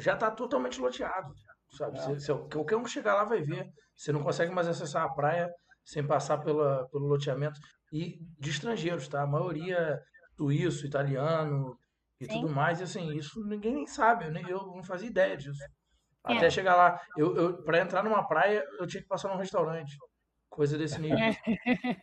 já está totalmente loteado. Sabe? É. Se, se, qualquer um que chegar lá vai ver. Você não consegue mais acessar a praia sem passar pela, pelo loteamento. E de estrangeiros, tá? A maioria suíço, italiano e Sim. tudo mais. E assim, isso ninguém nem sabe. Eu, nem, eu não fazia ideia disso. É. Até chegar lá, eu, eu para entrar numa praia, eu tinha que passar num restaurante coisa desse nível. É.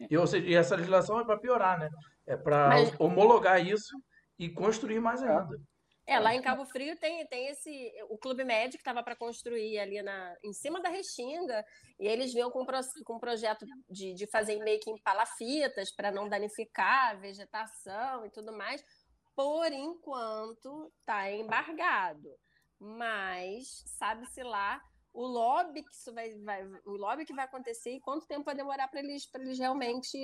E, ou seja, e essa legislação é para piorar, né? É para Mas... homologar isso e construir mais ainda. É, lá em Cabo Frio tem, tem esse. O Clube Médio que estava para construir ali na, em cima da Restinga, e eles vinham com, com um projeto de, de fazer meio que em palafitas para não danificar a vegetação e tudo mais. Por enquanto, está embargado. Mas sabe-se lá o lobby que isso vai, vai, o lobby que vai acontecer e quanto tempo vai demorar para eles, eles realmente.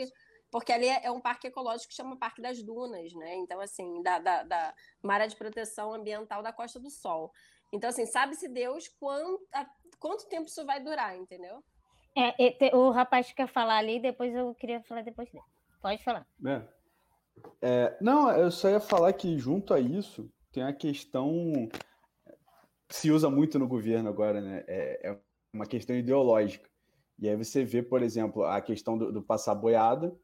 Porque ali é, é, um parque ecológico que chama Parque das Dunas, né? Então, assim, da, da, da uma área de proteção ambiental da Costa do Sol. Então, assim, sabe-se Deus quanto, a, quanto tempo isso vai durar, entendeu? É, o rapaz quer falar ali, depois eu queria falar depois dele. Pode falar. É. É, não, eu só ia falar que junto a isso tem a questão se usa muito no governo agora, né? É, é, uma questão ideológica. E aí você vê, por exemplo, a questão do, do passar boiada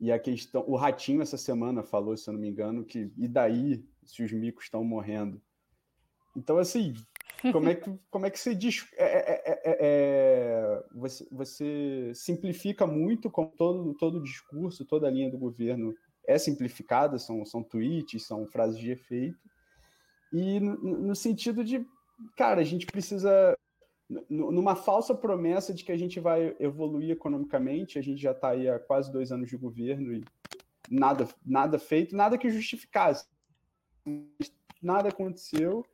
e a questão. O Ratinho, essa semana, falou, se eu não me engano, que e daí se os micos estão morrendo? Então, assim, como é que, como é que você diz. É, é, é, é, você, você simplifica muito com todo, todo o discurso, toda a linha do governo é simplificada, são, são tweets, são frases de efeito. E no, no sentido de, cara, a gente precisa. Numa falsa promessa de que a gente vai evoluir economicamente, a gente já está aí há quase dois anos de governo e nada, nada feito, nada que justificasse. Nada aconteceu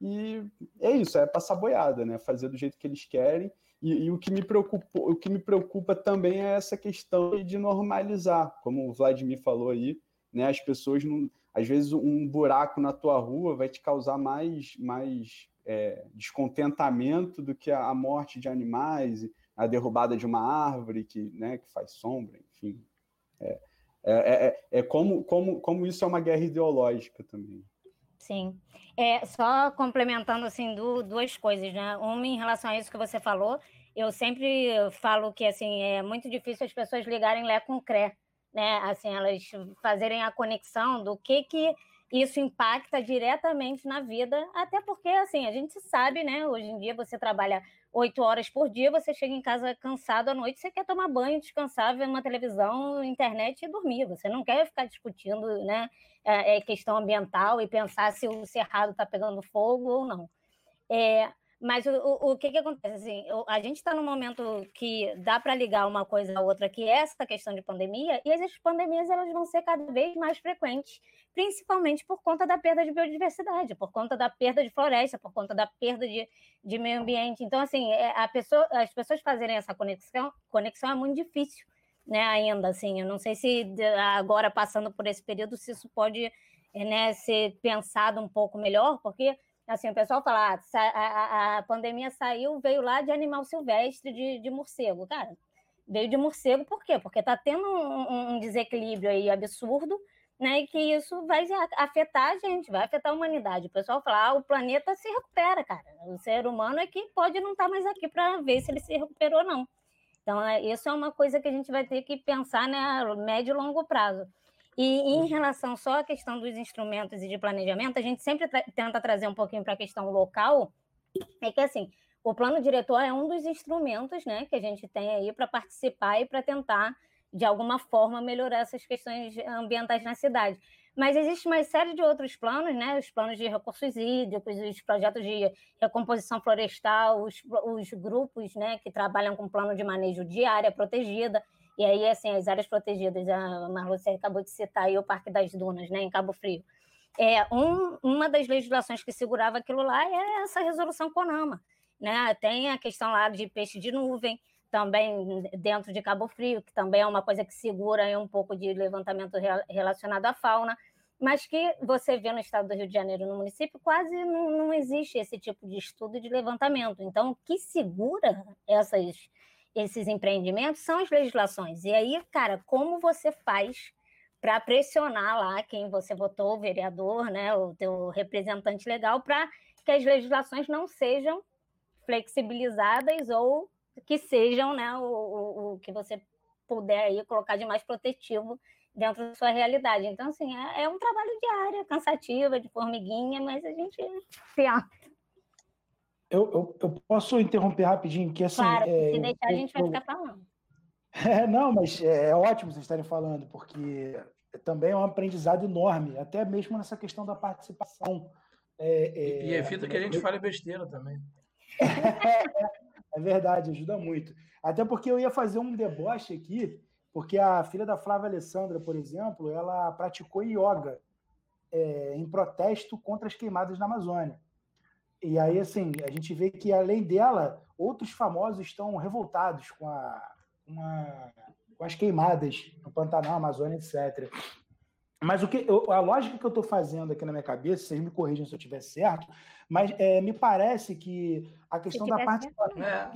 e é isso, é passar boiada, né? Fazer do jeito que eles querem. E, e, o, que me preocupa, o que me preocupa também é essa questão de normalizar, como o Vladimir falou aí, né? As pessoas não. Às vezes um buraco na tua rua vai te causar mais, mais é, descontentamento do que a, morte de animais, a derrubada de uma árvore que, né, que faz sombra, enfim. É, é, é, é como, como, como isso é uma guerra ideológica também. Sim. É, só complementando assim duas coisas, né? Uma em relação a isso que você falou, eu sempre falo que assim é muito difícil as pessoas ligarem Lé com Cré, né? Assim, elas fazerem a conexão do que que isso impacta diretamente na vida, até porque assim a gente sabe, né? Hoje em dia você trabalha oito horas por dia, você chega em casa cansado à noite, você quer tomar banho, descansar, ver uma televisão, internet e dormir. Você não quer ficar discutindo, né? É, é questão ambiental e pensar se o cerrado está pegando fogo ou não. É, mas o, o, o, que, que acontece? Assim, a gente está num momento que dá para ligar uma coisa à outra, que é essa questão de pandemia, e as pandemias elas vão ser cada vez mais frequentes, principalmente por conta da perda de biodiversidade, por conta da perda de floresta, por conta da perda de, de meio ambiente. Então, assim, é, a pessoa, as pessoas fazerem essa conexão, conexão é muito difícil, né, ainda, assim. Eu não sei se agora, passando por esse período, se isso pode né, ser pensado um pouco melhor, porque Assim, o pessoal fala, ah, a, a, pandemia saiu, veio lá de animal silvestre, de, de morcego. Cara, veio de morcego por quê? Porque está tendo um, um, desequilíbrio aí absurdo, né? E que isso vai afetar a gente, vai afetar a humanidade. O pessoal fala, ah, o planeta se recupera, cara. O ser humano é que pode não estar tá mais aqui para ver se ele se recuperou ou não. Então, é, isso é uma coisa que a gente vai ter que pensar, né, médio e longo prazo. E em relação só à questão dos instrumentos e de planejamento, a gente sempre tra tenta trazer um pouquinho para a questão local, é que assim, o plano diretor é um dos instrumentos né, que a gente tem aí para participar e para tentar, de alguma forma, melhorar essas questões ambientais na cidade. Mas existe uma série de outros planos, né? Os planos de recursos hídricos, os projetos de recomposição florestal, os, os grupos né, que trabalham com plano de manejo de área protegida. E aí, assim, as áreas protegidas, a Marluce acabou de citar aí o Parque das Dunas, né, em Cabo Frio. É, um, uma das legislações que segurava aquilo lá é essa resolução CONAMA. Né? Tem a questão lá de peixe de nuvem, também dentro de Cabo Frio, que também é uma coisa que segura aí um pouco de levantamento relacionado à fauna, mas que você vê no estado do Rio de Janeiro, no município, quase não, não existe esse tipo de estudo de levantamento. Então, o que segura essas esses empreendimentos são as legislações. E aí, cara, como você faz para pressionar lá quem você votou, o vereador, né, o teu representante legal, para que as legislações não sejam flexibilizadas ou que sejam né, o, o, o, que você puder aí colocar de mais protetivo dentro da sua realidade. Então, assim, é, é um trabalho diário, cansativo, de formiguinha, mas a gente tenta. Eu, eu, eu, posso interromper rapidinho? Que, assim, claro, é, se deixar a gente vai ficar falando. É, não, mas é, é, ótimo vocês estarem falando, porque também é um aprendizado enorme, até mesmo nessa questão da participação. É, é, e evita que a gente fale besteira também. é verdade, ajuda muito. Até porque eu ia fazer um deboche aqui, porque a filha da Flávia Alessandra, por exemplo, ela praticou yoga é, em protesto contra as queimadas na Amazônia. E aí, assim, a gente vê que, além dela, outros famosos estão revoltados com, a, com, a, com as queimadas no Pantanal, Amazônia, etc. Mas o que eu, a lógica que eu estou fazendo aqui na minha cabeça, vocês me corrijam se eu estiver certo, mas é, me parece que a questão da participação. É.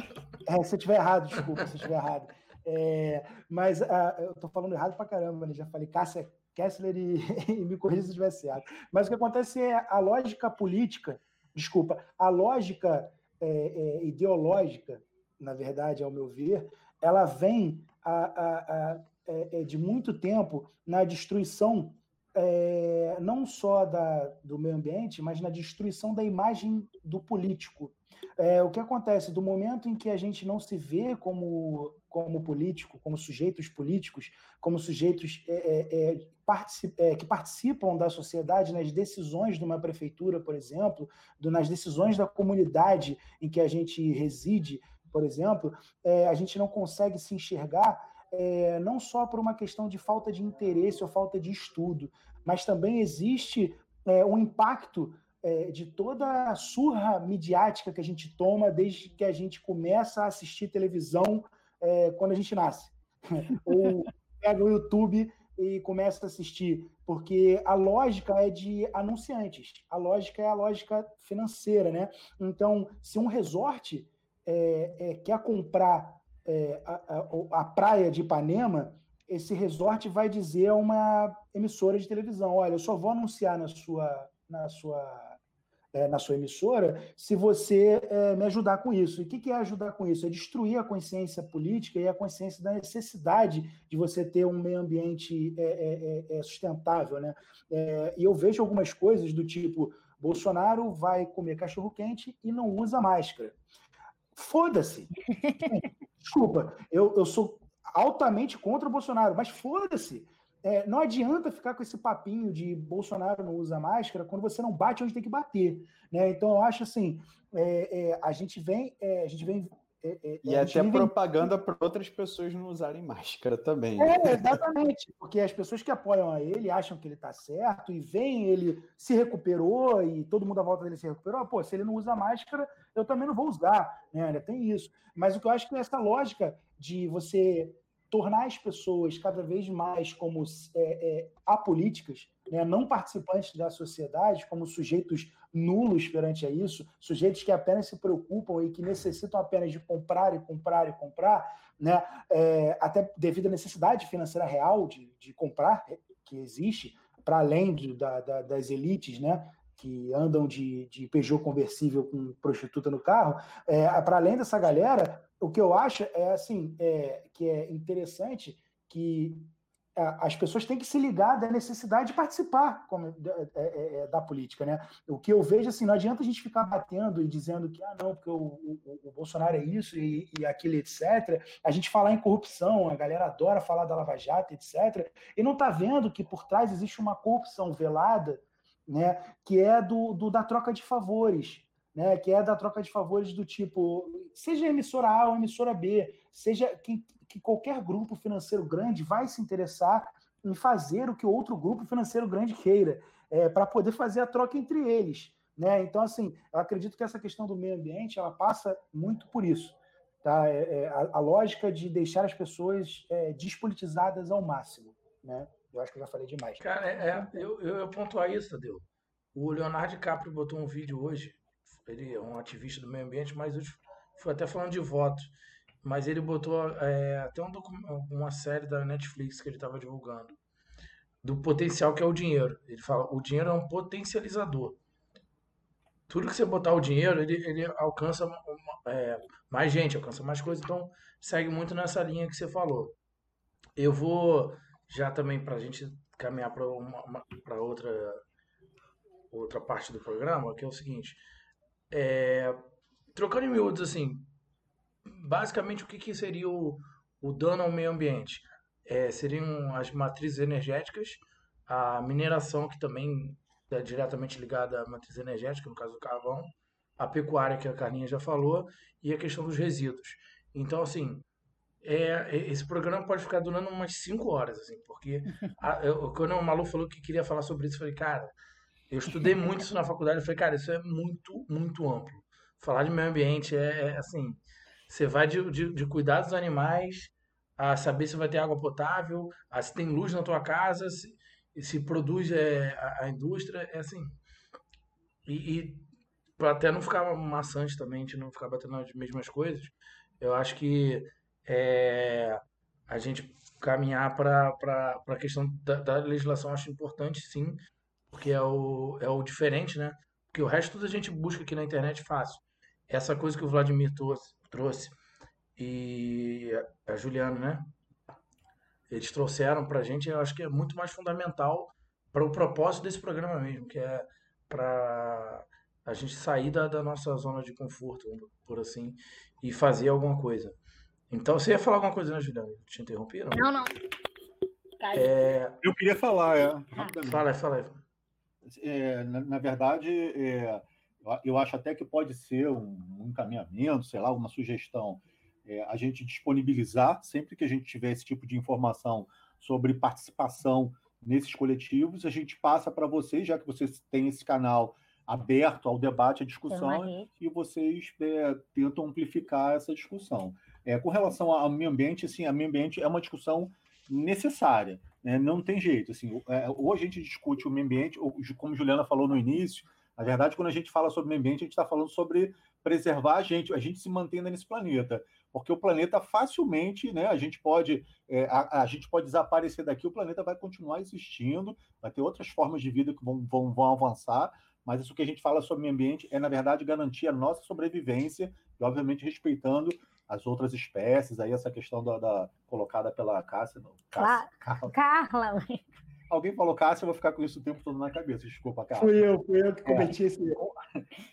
É, se eu estiver errado, desculpa se eu estiver errado. É, mas a, eu estou falando errado para caramba, né? já falei Cássia Kessler e, e me corrija se eu estiver certo. Mas o que acontece é a lógica política desculpa, a lógica é, é, ideológica, na verdade, ao meu ver, ela vem a, a, a, é, é, de muito tempo na destruição é, não só da, do meio ambiente, mas na destruição da imagem do político. É, o que acontece do momento em que a gente não se vê como, como político, como sujeitos políticos, como sujeitos é, é, é particip, é, que participam da sociedade nas decisões de uma prefeitura, por exemplo, do, nas decisões da comunidade em que a gente reside, por exemplo, é, a gente não consegue se enxergar é, não só por uma questão de falta de interesse ou falta de estudo, mas também existe é, um impacto é, de toda a surra midiática que a gente toma desde que a gente começa a assistir televisão é, quando a gente nasce. ou pega o YouTube e começa a assistir, porque a lógica é de anunciantes, a lógica é a lógica financeira, né? Então, se um resort é, é, quer comprar é, a, a, a, praia de Ipanema, esse resort vai dizer a uma emissora de televisão: olha, eu só vou anunciar na sua, na sua, é, na sua emissora se você é, me ajudar com isso. E o que, que é ajudar com isso? É destruir a consciência política e a consciência da necessidade de você ter um meio ambiente é, é, é, é sustentável. Né? e eu vejo algumas coisas do tipo: Bolsonaro vai comer cachorro quente e não usa máscara. Foda-se. Desculpa, eu, eu sou altamente contra o Bolsonaro, mas foda-se. É, não adianta ficar com esse papinho de Bolsonaro não usa máscara quando você não bate onde tem que bater. Né? Então, eu acho assim, é, é, a gente vem, é, a gente vem é, é, e até vive... propaganda para outras pessoas não usarem máscara também. É, exatamente, porque as pessoas que apoiam a ele acham que ele está certo e veem ele se recuperou e todo mundo à volta dele se recuperou. Pô, se ele não usa máscara, eu também não vou usar, né? Ainda tem isso. Mas o que eu acho que é essa lógica de você tornar as pessoas cada vez mais como é, é, apolíticas, né? não participantes da sociedade, como sujeitos nulos perante a isso, sujeitos que apenas se preocupam e que necessitam apenas de comprar e comprar e comprar, né, é, até devido à necessidade financeira real de, de comprar, que existe, para além de, da, da, das elites, né, que andam de, de Peugeot conversível com prostituta no carro, é, para além dessa galera, o que eu acho é assim, é, que é interessante que as pessoas têm que se ligar da necessidade de participar é, é, é, da política, né? O que eu vejo assim, não adianta a gente ficar batendo e dizendo que ah não, porque o, o, o Bolsonaro é isso e, e, aquilo, etc. A gente falar em corrupção, a galera adora falar da Lava Jato, etc. E não está vendo que por trás existe uma corrupção velada, né? Que é do, do da troca de favores, né? Que é da troca de favores do tipo, seja emissora A ou emissora B, seja quem que qualquer grupo financeiro grande vai se interessar em fazer o que outro grupo financeiro grande queira, é, para poder fazer a troca entre eles. Né? Então, assim, eu acredito que essa questão do meio ambiente ela passa muito por isso. Tá? É, é, a, a, lógica de deixar as pessoas é, despolitizadas ao máximo. Né? Eu acho que eu já falei demais. Cara, é, é, eu, eu ia pontuar isso, Tadeu. O Leonardo DiCaprio botou um vídeo hoje, ele é um ativista do meio ambiente, mas foi até falando de votos mas ele botou é, até um uma série da Netflix que ele estava divulgando do potencial que é o dinheiro. Ele fala, o dinheiro é um potencializador. Tudo que você botar o dinheiro, ele, ele alcança é, mais gente, alcança mais coisas. Então, segue muito nessa linha que você falou. Eu vou já também para a gente caminhar para outra outra parte do programa, que é o seguinte. É, trocando em miúdos, assim, basicamente, o que, que seria o, o dano ao meio ambiente? É, seriam as matrizes energéticas, a mineração, que também é diretamente ligada à matriz energética, no caso do carvão, a pecuária, que a Carlinha já falou, e a questão dos resíduos. Então, assim, é, esse programa pode ficar durando umas 5 horas, assim, porque a, eu, quando o Malu falou que queria falar sobre isso, eu falei, cara, eu estudei muito isso na faculdade, eu falei, cara, isso é muito, muito amplo. Falar de meio ambiente é, é assim, você vai de, de, de cuidar dos animais, a saber se vai ter água potável, a se tem luz na tua casa, se, se produz é, a, a, indústria, é assim. E, e para até não ficar maçante também, gente não ficar batendo nas mesmas coisas, eu acho que é, a gente caminhar para a questão da, da, legislação acho importante, sim, porque é o, é o diferente, né? Porque o resto tudo a gente busca aqui na internet fácil. Essa coisa que o Vladimir trouxe, trouxe e a Juliana, né? Eles trouxeram para a gente, eu acho que é muito mais fundamental para o propósito desse programa mesmo, que é para a gente sair da, da, nossa zona de conforto, por assim, e fazer alguma coisa. Então, você ia falar alguma coisa, né, Juliana? Te interrompi? Não, não. não. É... Eu queria falar, é, rapidamente. Fala aí, fala aí. É, na, na, verdade, é, eu acho até que pode ser um, um encaminhamento, sei lá, uma sugestão, é, a gente disponibilizar, sempre que a gente tiver esse tipo de informação sobre participação nesses coletivos, a gente passa para vocês, já que vocês têm esse canal aberto ao debate, à discussão, e vocês é, tentam amplificar essa discussão. É, com relação ao meio ambiente, assim, a meio ambiente é uma discussão necessária, né? não tem jeito. Assim, é, ou a gente discute o meio ambiente, ou, como Juliana falou no início, na verdade, quando a gente fala sobre meio ambiente, a gente está falando sobre preservar a gente, a gente se mantendo nesse planeta, porque o planeta facilmente, né, a gente pode, é, a, a, gente pode desaparecer daqui, o planeta vai continuar existindo, vai ter outras formas de vida que vão, vão, vão avançar, mas isso que a gente fala sobre meio ambiente é, na verdade, garantir a nossa sobrevivência e, obviamente, respeitando as outras espécies, aí essa questão da, da colocada pela Cássia, não, Cássia Carla. Carla. Alguém falou Cássia, eu vou ficar com isso o tempo todo na cabeça. Desculpa, Cássia. Fui eu, fui eu que cometi é. esse erro.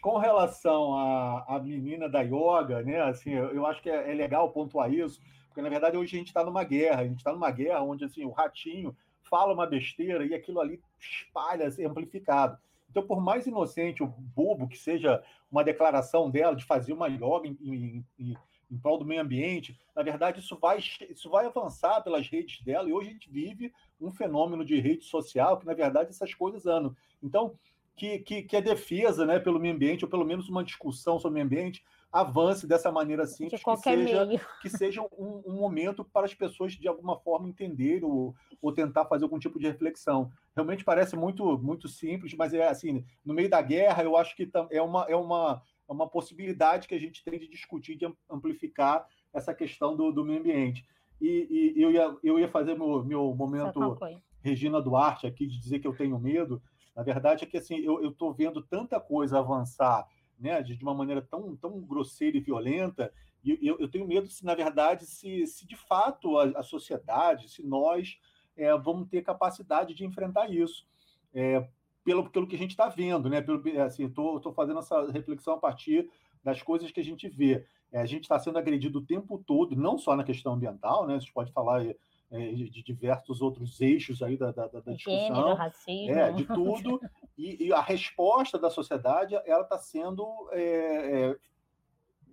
Com relação à, à menina da yoga, né? Assim, eu, eu acho que é, é, legal pontuar isso, porque na verdade hoje a gente está numa guerra, a gente está numa guerra onde assim, o ratinho fala uma besteira e aquilo ali espalha, assim, amplificado. Então, por mais inocente o bobo que seja uma declaração dela de fazer uma yoga em, em, em em prol do meio ambiente, na verdade, isso vai, isso vai avançar pelas redes dela, e hoje a gente vive um fenômeno de rede social que, na verdade, essas coisas andam. Então, que, que, que a defesa né, pelo meio ambiente, ou pelo menos uma discussão sobre o meio ambiente, avance dessa maneira simples, que seja, que seja um, um, momento para as pessoas, de alguma forma, entender ou, ou tentar fazer algum tipo de reflexão. Realmente parece muito, muito simples, mas é assim, no meio da guerra, eu acho que é uma, é uma é uma possibilidade que a gente tem de discutir, de amplificar essa questão do, do meio ambiente. E, e, eu, ia, eu ia fazer meu, meu momento Regina Duarte aqui, de dizer que eu tenho medo. Na verdade, é que assim, eu estou vendo tanta coisa avançar né, de, de, uma maneira tão, tão grosseira e violenta, e eu, eu tenho medo se, na verdade, se, se de fato a, a sociedade, se nós é, vamos ter capacidade de enfrentar isso. É, pelo, pelo que a gente está vendo, né? Pelo, assim, estou fazendo essa reflexão a partir das coisas que a gente vê. É, a gente está sendo agredido o tempo todo, não só na questão ambiental, né? A gente pode falar é, de diversos outros eixos aí da, da, da discussão, Gênero, racismo. É, de tudo. E, e, a resposta da sociedade ela está sendo é, é,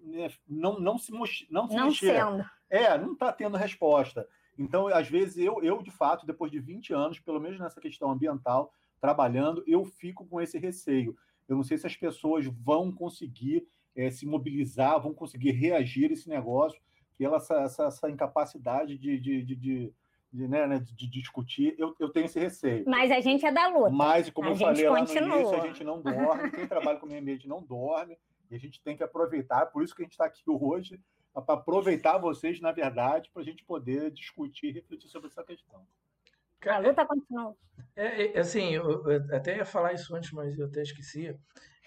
né, não, não se, não se não mexer. Sendo. É, não está tendo resposta. Então, às vezes, eu, eu, de fato, depois de 20 anos, pelo menos nessa questão ambiental, trabalhando, eu fico com esse receio. Eu não sei se as pessoas vão conseguir é, se mobilizar, vão conseguir reagir a esse negócio pela essa, essa, essa incapacidade de, de, de, de de, né, né, de, discutir, eu, eu tenho esse receio. Mas a gente é da luta. Mas, como a eu falei lá no início, a gente não dorme, quem trabalha com meio ambiente não dorme, e a gente tem que aproveitar, por isso que a gente está aqui hoje, para aproveitar vocês, na verdade, para a gente poder discutir e refletir sobre essa questão. A luta continua. É, é, assim, eu, eu, até ia falar isso antes, mas eu até esqueci.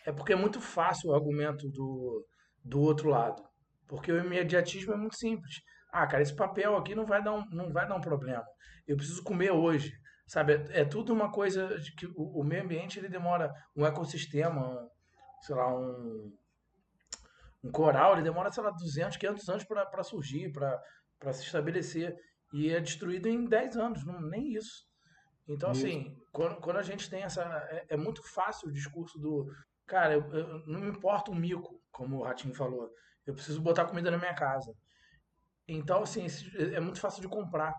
É porque é muito fácil o argumento do, do outro lado. Porque o imediatismo é muito simples. Ah, cara, esse papel aqui não vai dar um, não vai dar um problema. Eu preciso comer hoje. Sabe, é, é tudo uma coisa de que o, o, meio ambiente ele demora um ecossistema, um, sei lá, um, um coral, ele demora, sei lá, 200, 500 anos para surgir, para se estabelecer e é destruído em 10 anos, não, nem isso. Então, isso. assim, quando, quando a gente tem essa. É, é, muito fácil o discurso do. Cara, eu, eu, não me importa o mico, como o Ratinho falou. Eu preciso botar comida na minha casa. Então, assim, é muito fácil de comprar.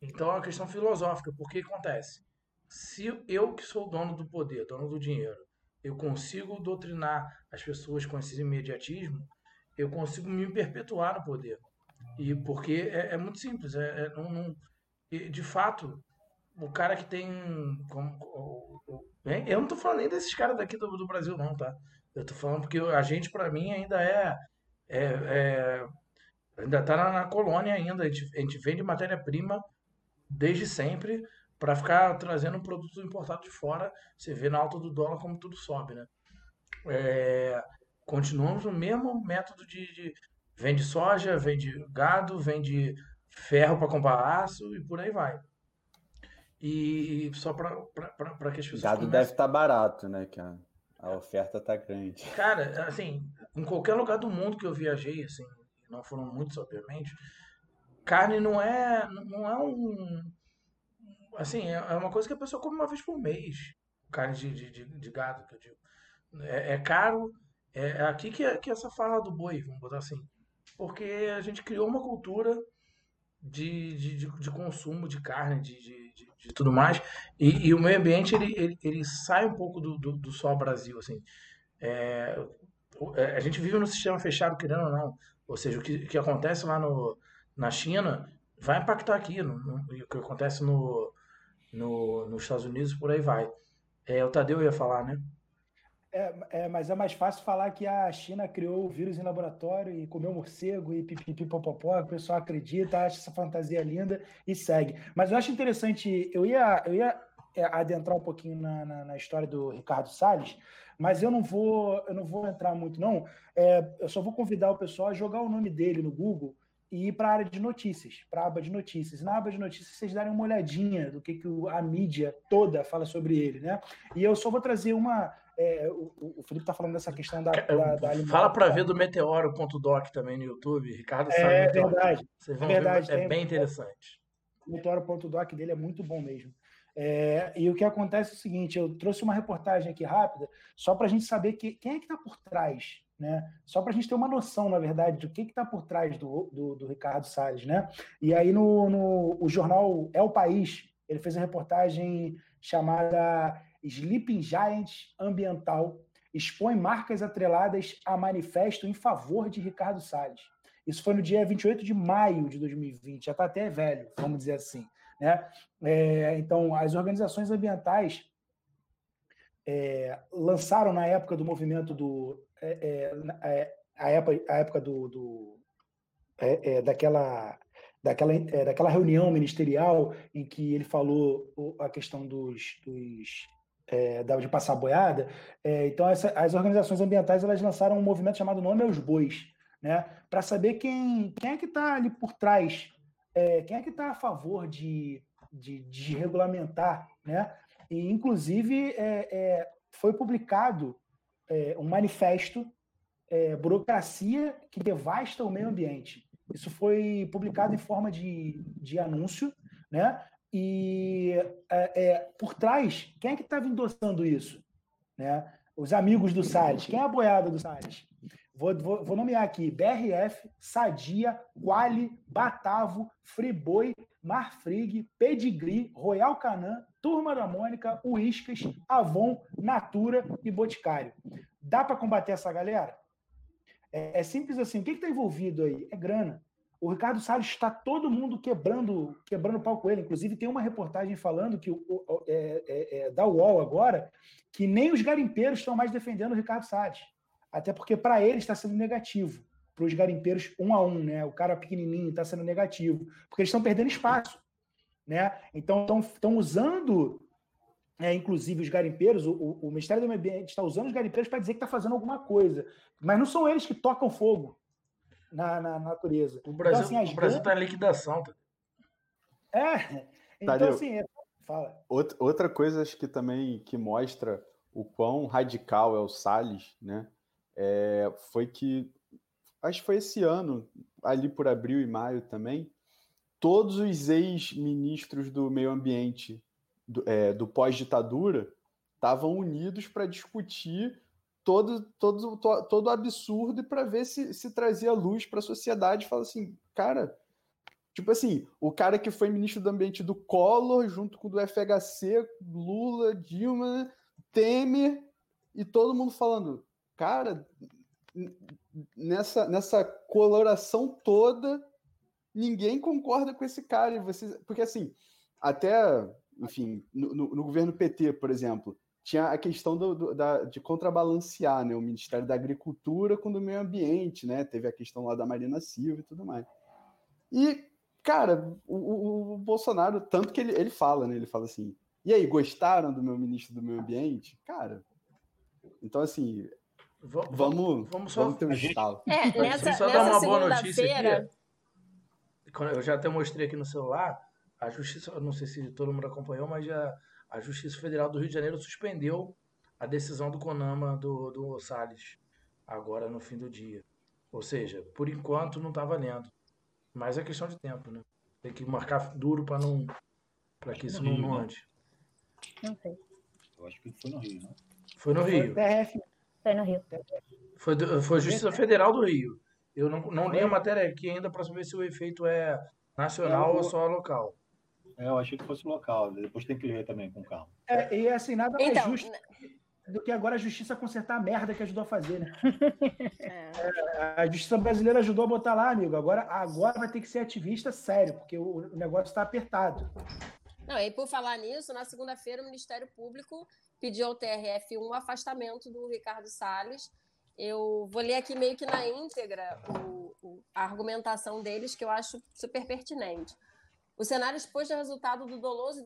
Então é uma questão filosófica. Por que acontece? Se eu, que sou dono do poder, dono do dinheiro, eu consigo doutrinar as pessoas com esse imediatismo, eu consigo me perpetuar no poder. E porque é, é muito simples. É, é não, não, de fato, o cara que tem. Como, eu não tô falando nem desses caras daqui do, do Brasil, não, tá? Eu tô falando porque a gente, para mim, ainda é. é, é ainda tá na, na, colônia ainda. A gente, a gente vende matéria-prima desde sempre para ficar trazendo um produto importado de fora. Você vê na alta do dólar como tudo sobe, né? É, continuamos no mesmo método de, de, Vende soja, vende gado, vende ferro para comprar aço e por aí vai. E só para que as pessoas. Gado comecem... deve estar tá barato, né? Que a, a oferta está grande. Cara, assim, em qualquer lugar do mundo que eu viajei, assim, não foram muitos, obviamente, carne não é, não é um. Assim, é, é uma coisa que a pessoa come uma vez por mês. Carne de, de, de, de gado, que eu digo. É, é caro. É, é aqui que, é, que é essa fala do boi, vamos botar assim. Porque a gente criou uma cultura de, de, de, de consumo de carne, de, de, de, de tudo mais. E, e, o meio ambiente ele, ele, ele, sai um pouco do, do, do só Brasil. Assim. É, é, a gente vive num sistema fechado, querendo ou não. Ou seja, o que, que acontece lá no, na China vai impactar aqui. No, no, o que acontece no, no, nos Estados Unidos, por aí vai. É, o Tadeu ia falar, né? É, é, mas é mais fácil falar que a China criou o vírus em laboratório e comeu morcego e pipipipopopó, o pessoal acredita, acha essa fantasia linda e segue. Mas eu acho interessante, eu ia, eu ia é, adentrar um pouquinho na, na, na história do Ricardo Salles, mas eu não vou, eu não vou entrar muito, não. É, eu só vou convidar o pessoal a jogar o nome dele no Google e ir para a área de notícias, para a aba de notícias. Na aba de notícias, vocês darem uma olhadinha do que, que a mídia toda fala sobre ele, né? E eu só vou trazer uma. É, o, o, Felipe está falando dessa questão da. da, da Fala para ver do meteoro.doc também no YouTube, Ricardo sabe. É verdade. Vocês vão é verdade, ver, é bem interessante. O meteoro.doc dele é muito bom mesmo. É, e o que acontece é o seguinte: eu trouxe uma reportagem aqui rápida, só para a gente saber que, quem é que está por trás né? Só para a gente ter uma noção, na verdade, do que está por trás do, do, do, Ricardo Salles, né? E aí no, no o jornal É o País, ele fez uma reportagem chamada Sleeping Giant Ambiental, expõe marcas atreladas a manifesto em favor de Ricardo Salles. Isso foi no dia 28 de maio de 2020, já está até velho, vamos dizer assim. Né? É, então, as organizações ambientais é, lançaram na época do movimento do é, é, é, a, época, a época do, do é, é, daquela daquela, daquela reunião ministerial em que ele falou a questão dos, dos de passar boiada. então, essa, as organizações ambientais elas lançaram um movimento chamado Nome aos Bois, né, para saber quem, quem é que está ali por trás, quem é que está a favor de, de, de, regulamentar. Né? E, inclusive, foi publicado é, um manifesto é, Burocracia que Devasta o Meio Ambiente. Isso foi publicado em forma de, de anúncio, né? E é, é por trás, quem é que estava endossando isso? Né? Os amigos do Salles. Quem é a boiada do Salles? Vou, vou, vou, nomear aqui: BRF, Sadia, Quali, Batavo, Friboi, Marfrig, Pedigree, Royal Canan, Turma da Mônica, Uíscas, Avon, Natura e Boticário. Dá para combater essa galera? É, é, simples assim. O que está envolvido aí? É grana. O Ricardo Salles está todo mundo quebrando quebrando pau com ele. Inclusive, tem uma reportagem falando que é, é, é, da UOL agora que nem os garimpeiros estão mais defendendo o Ricardo Salles. Até porque, para ele, está sendo negativo. Para os garimpeiros, um a um, né? O cara pequenininho está sendo negativo. Porque eles estão perdendo espaço. Né? Então, estão usando, é, inclusive, os garimpeiros, o, o, Ministério do Meio Ambiente está usando os garimpeiros para dizer que está fazendo alguma coisa. Mas não são eles que tocam fogo na, na natureza. O Brasil está então, assim, Brasil tá em liquidação. Tá? É, então Tadeu, assim, é, fala. Outra coisa acho que também que mostra o quão radical é o Salles, né? É, foi que acho que foi esse ano, ali por abril e maio também, todos os ex-ministros do meio ambiente do, é, do pós-ditadura estavam unidos para discutir todo, todo, todo absurdo e para ver se, se trazia luz para a sociedade. Fala assim, cara, tipo assim, o cara que foi ministro do ambiente do Collor, junto com o do FHC, Lula, Dilma, Temer, e todo mundo falando, cara, nessa, nessa coloração toda, ninguém concorda com esse cara. E vocês, porque assim, até, enfim, no, no, no governo PT, por exemplo, tinha a questão do, do, da, de contrabalancear né, o Ministério da Agricultura com o do Meio Ambiente, né? Teve a questão lá da Marina Silva e tudo mais. E, cara, o, o, o Bolsonaro, tanto que ele, ele fala, né? Ele fala assim, e aí, gostaram do meu ministro do Meio Ambiente? Cara, então assim, vamos, vamos, só, vamos ter um estalo. É, nessa, só dar uma boa notícia aqui. Eu já até mostrei aqui no celular. a Justiça, não sei se todo mundo acompanhou, mas a, a Justiça Federal do Rio de Janeiro suspendeu a decisão do CONAMA do, do Salles, agora no fim do dia. Ou seja, por enquanto não está valendo. Mas é questão de tempo, né? Tem que marcar duro para não para que isso não, não ande. Não sei. Eu acho que foi no Rio, não? Foi no Rio. Foi no Rio. Foi, foi a Justiça Federal do Rio. Eu não, não li a matéria aqui ainda para saber se o efeito é nacional é, ou só local. É, eu achei que fosse local. Depois tem que ler também com calma. É, e assim, nada mais então, justo do que agora a justiça consertar a merda que ajudou a fazer, né? É. É, a justiça brasileira ajudou a botar lá, amigo. Agora, agora vai ter que ser ativista sério, porque o, o negócio está apertado. Não, e por falar nisso, na segunda-feira o Ministério Público pediu ao TRF um afastamento do Ricardo Salles. Eu vou ler aqui meio que na íntegra o, o, a argumentação deles, que eu acho super pertinente. O cenário exposto é resultado do doloso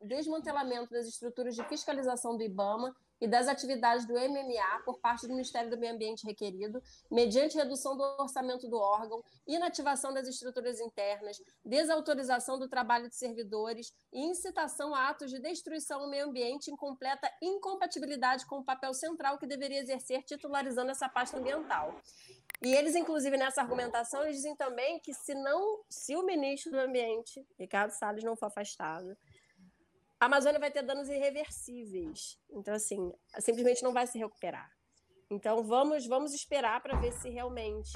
desmantelamento das estruturas de fiscalização do IBAMA e das atividades do MMA por parte do Ministério do Meio Ambiente requerido, mediante redução do orçamento do órgão, inativação das estruturas internas, desautorização do trabalho de servidores e incitação a atos de destruição ao meio ambiente em completa incompatibilidade com o papel central que deveria exercer titularizando essa pasta ambiental. E eles, inclusive, nessa argumentação, eles dizem também que se não, se o ministro do Ambiente, Ricardo Salles, não for afastado, a Amazônia vai ter danos irreversíveis. Então, assim, simplesmente não vai se recuperar. Então, vamos, vamos esperar para ver se realmente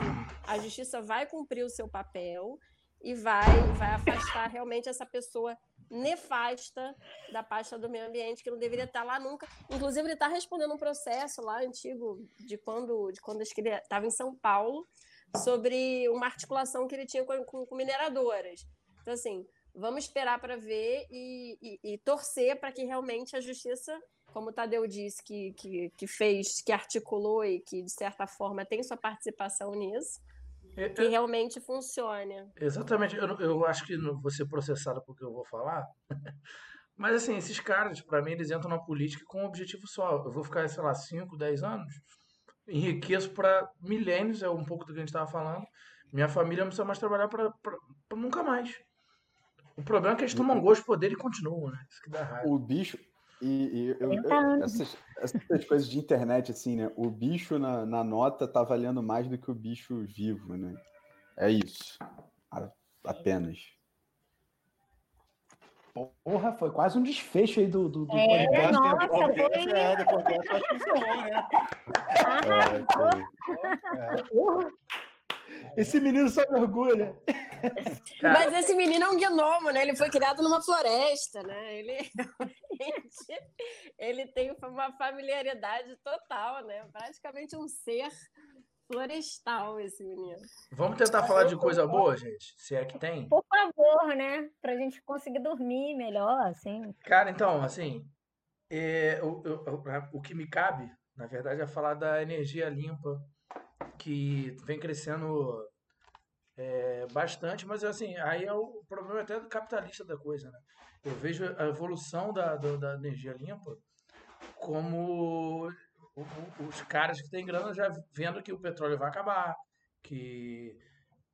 a justiça vai cumprir o seu papel e vai, vai afastar realmente essa pessoa nefasta da pasta do meio ambiente, que não deveria estar lá nunca. Inclusive, ele está respondendo um processo lá antigo, de quando, de quando ele estava em São Paulo, sobre uma articulação que ele tinha com, com, com mineradoras. Então, assim, vamos esperar para ver e, e, e torcer para que realmente a justiça, como o Tadeu disse, que, que, que fez, que articulou e que, de certa forma, tem sua participação nisso, é, que é, realmente funcione. Exatamente. Eu, eu acho que não vou ser processado porque eu vou falar. Mas, assim, esses caras, para mim, eles entram na política com um objetivo só. Eu vou ficar, sei lá, 5, 10 anos, enriqueço para milênios, é um pouco do que a gente estava falando. Minha família não precisa mais trabalhar para nunca mais. O problema é que eles tomam gosto de poder e continuam, né? Isso que dá raiva. O bicho, e, e eu, eu, essas, essas, coisas de internet, assim, né? O bicho na, na, nota tá valendo mais do que o bicho vivo, né? É isso. Apenas. Porra, foi quase um desfecho aí do, do, do é, podcast. Nossa, foi... É, depois dessa, acho que né? É, é. Esse menino só me orgulha. Mas esse menino é um gnomo, né? Ele foi criado numa floresta, né? Ele, ele tem uma familiaridade total, né? Praticamente um ser florestal esse menino. Vamos tentar falar de coisa boa, gente? Se é que tem. Por favor, né? Pra gente conseguir dormir melhor, assim. Cara, então, assim, é, o, o, o que me cabe, na verdade, é falar da energia limpa que vem crescendo é, bastante, mas assim, aí é o problema até do capitalista da coisa, né? Eu vejo a evolução da, da, da energia limpa como os caras que têm grana já vendo que o petróleo vai acabar, que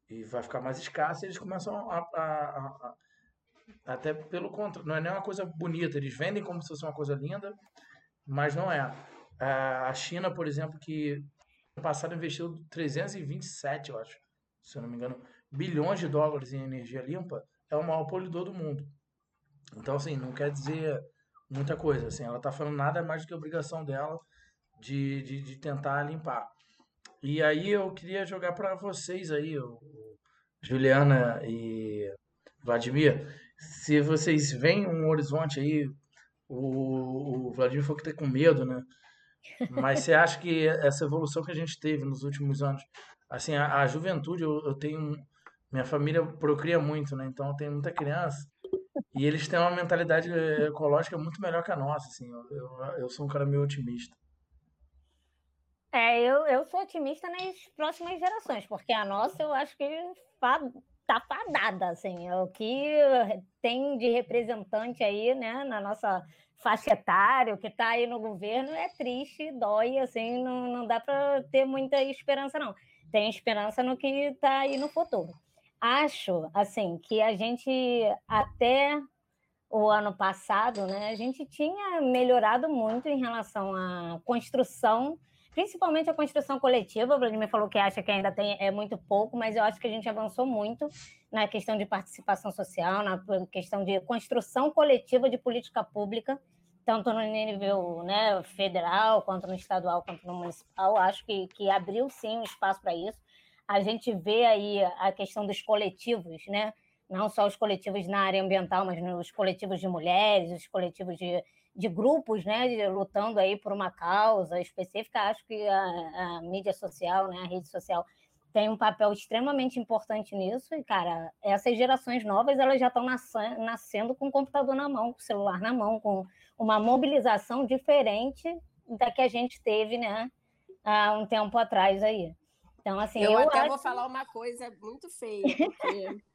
e vai ficar mais escasso, eles começam a, a, a, a até pelo contrário, não é nem uma coisa bonita, eles vendem como se fosse uma coisa linda, mas não é. A China, por exemplo, que passado investiu 327, eu acho, se eu não me engano, bilhões de dólares em energia limpa, é o maior poluidor do mundo. Então, assim, não quer dizer muita coisa. Assim, ela está falando nada mais do que a obrigação dela de, de, de, tentar limpar. E aí eu queria jogar para vocês aí, Juliana e Vladimir, se vocês veem um horizonte aí, o, o Vladimir falou que tá com medo, né? Mas você acha que essa evolução que a gente teve nos últimos anos assim, a, a juventude, eu, eu, tenho. Minha família procria muito, né? Então tenho muita criança. E eles têm uma mentalidade eh, ecológica muito melhor que a nossa, assim. Eu, eu, eu sou um cara meio otimista. É, eu, eu sou otimista nas próximas gerações, porque a nossa eu acho que tá fadada, assim. É o que tem de representante aí, né, na nossa faixa etária, o que está aí no governo é triste, dói, assim, não, não dá para ter muita esperança, não tem esperança no que está aí no futuro. acho assim que a gente até o ano passado, né, a gente tinha melhorado muito em relação à construção, principalmente a construção coletiva. O Vladimir falou que acha que ainda tem é muito pouco, mas eu acho que a gente avançou muito na questão de participação social, na questão de construção coletiva de política pública, tanto no nível né, federal, quanto no estadual, quanto no municipal. Acho que, que abriu sim um espaço para isso. A gente vê aí a questão dos coletivos, né? não só os coletivos na área ambiental, mas os coletivos de mulheres, os coletivos de, de grupos, né, lutando aí por uma causa específica. Acho que a, a, mídia social, né, a rede social tem um papel extremamente importante nisso. E, cara, essas gerações novas elas já estão nascendo com o computador na mão, com o celular na mão, com uma mobilização diferente da que a gente teve, né, há um tempo atrás aí. Então, assim, eu, eu até acho... vou falar uma coisa muito feia, porque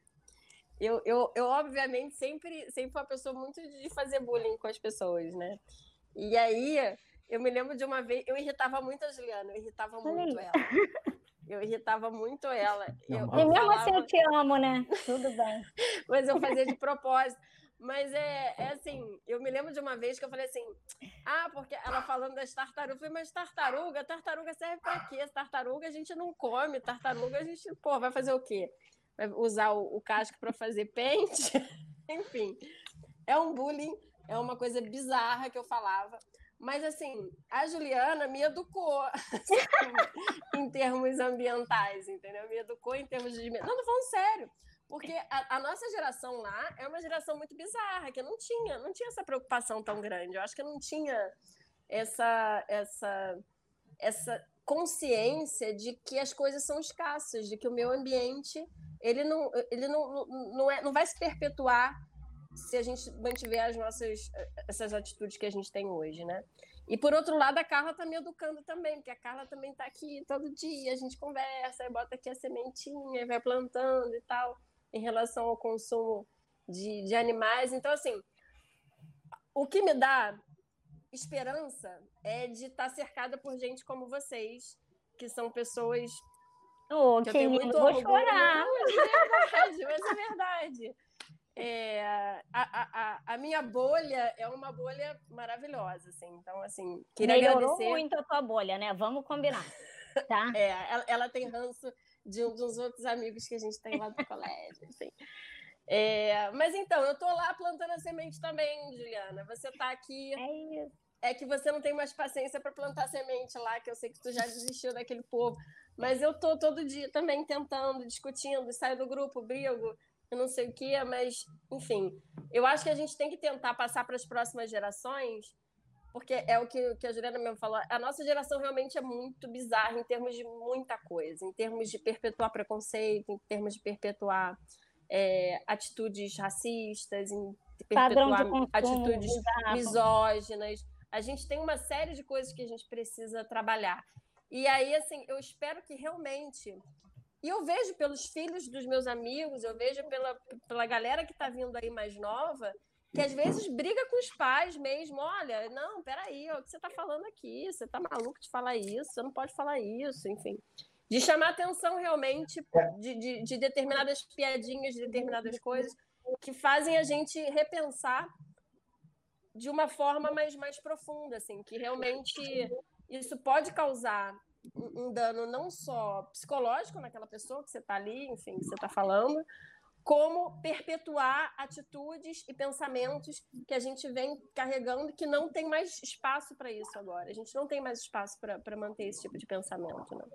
eu, eu, eu, obviamente, sempre, sempre fui uma pessoa muito de fazer bullying com as pessoas, né? E aí, eu me lembro de uma vez, eu irritava muito a Juliana, eu irritava muito ela. Eu irritava muito ela. Eu, e mesmo falava... assim eu te amo, né? Tudo bem. Mas eu fazia de propósito. Mas é, é assim, eu me lembro de uma vez que eu falei assim, ah, porque ela falando das tartarugas, eu falei, mas tartaruga, tartaruga serve para quê? Tartaruga a gente não come, tartaruga a gente, pô, vai fazer o quê? Usar o, o casco para fazer pente. Enfim, é um bullying, é uma coisa bizarra que eu falava. Mas, assim, a Juliana me educou assim, em termos ambientais, entendeu? Me educou em termos de. Não, tô falando sério. Porque a, a, nossa geração lá é uma geração muito bizarra, que não tinha, não tinha essa preocupação tão grande. Eu acho que não tinha essa, essa, essa consciência de que as coisas são escassas, de que o meio ambiente ele não, ele não, não, é, não vai se perpetuar se a gente mantiver as nossas essas atitudes que a gente tem hoje, né? E por outro lado, a Carla está me educando também, porque a Carla também está aqui todo dia, a gente conversa, bota aqui a sementinha, vai plantando e tal, em relação ao consumo de, de animais. Então, assim, o que me dá esperança é de estar tá cercada por gente como vocês, que são pessoas Oh, que, que eu lindo, vou chorar. Mas é verdade, mas é verdade. É, a, a, a, minha bolha é uma bolha maravilhosa, assim. Então, assim, queria Melhorou agradecer. muito a tua bolha, né? Vamos combinar, tá? é, ela, ela, tem ranço de um dos outros amigos que a gente tem lá do colégio, assim. É, mas então, eu tô lá plantando a semente também, Juliana. Você tá aqui. É isso. É que você não tem mais paciência para plantar semente lá, que eu sei que tu já desistiu daquele povo. Mas eu tô todo dia também tentando, discutindo, saio do grupo, brigo, eu não sei o que, mas, enfim, eu acho que a gente tem que tentar passar para as próximas gerações, porque é o que, que a Juliana mesmo falou, a nossa geração realmente é muito bizarra em termos de muita coisa, em termos de perpetuar preconceito, em termos de perpetuar é, atitudes racistas, em perpetuar atitudes bizarro. misóginas. A gente tem uma série de coisas que a gente precisa trabalhar. E aí, assim, eu espero que realmente. E eu vejo pelos filhos dos meus amigos, eu vejo pela, pela galera que está vindo aí mais nova, que às vezes briga com os pais mesmo. Olha, não, peraí, o que você está falando aqui? Você está maluco de falar isso? Você não pode falar isso, enfim. De chamar atenção realmente de, de, de determinadas piadinhas, de determinadas coisas que fazem a gente repensar de uma forma mais, mais profunda, assim, que realmente isso pode causar um dano não só psicológico naquela pessoa que você está ali, enfim, que você está falando, como perpetuar atitudes e pensamentos que a gente vem carregando e que não tem mais espaço para isso agora. A gente não tem mais espaço para manter esse tipo de pensamento. Né?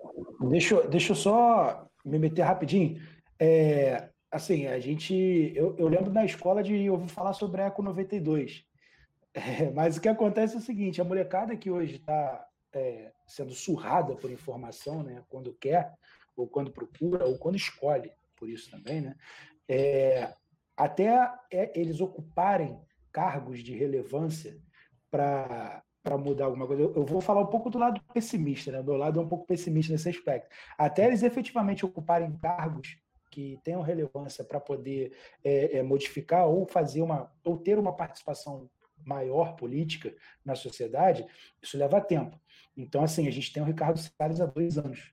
Deixa, deixa eu só me meter rapidinho. É, assim, a gente. Eu, eu lembro na escola de ouvir falar sobre a Eco 92. É, mas o que acontece é o seguinte: a molecada que hoje está é, sendo surrada por informação, né, quando quer, ou quando procura, ou quando escolhe, por isso também, né, é, até é, eles ocuparem cargos de relevância para para mudar alguma coisa. Eu, vou falar um pouco do lado pessimista, né? O meu lado é um pouco pessimista nesse aspecto. Até eles efetivamente ocuparem cargos que tenham relevância para poder é, é, modificar ou fazer uma ou ter uma participação maior política na sociedade, isso leva tempo. Então, assim, a gente tem o Ricardo Salles há dois anos.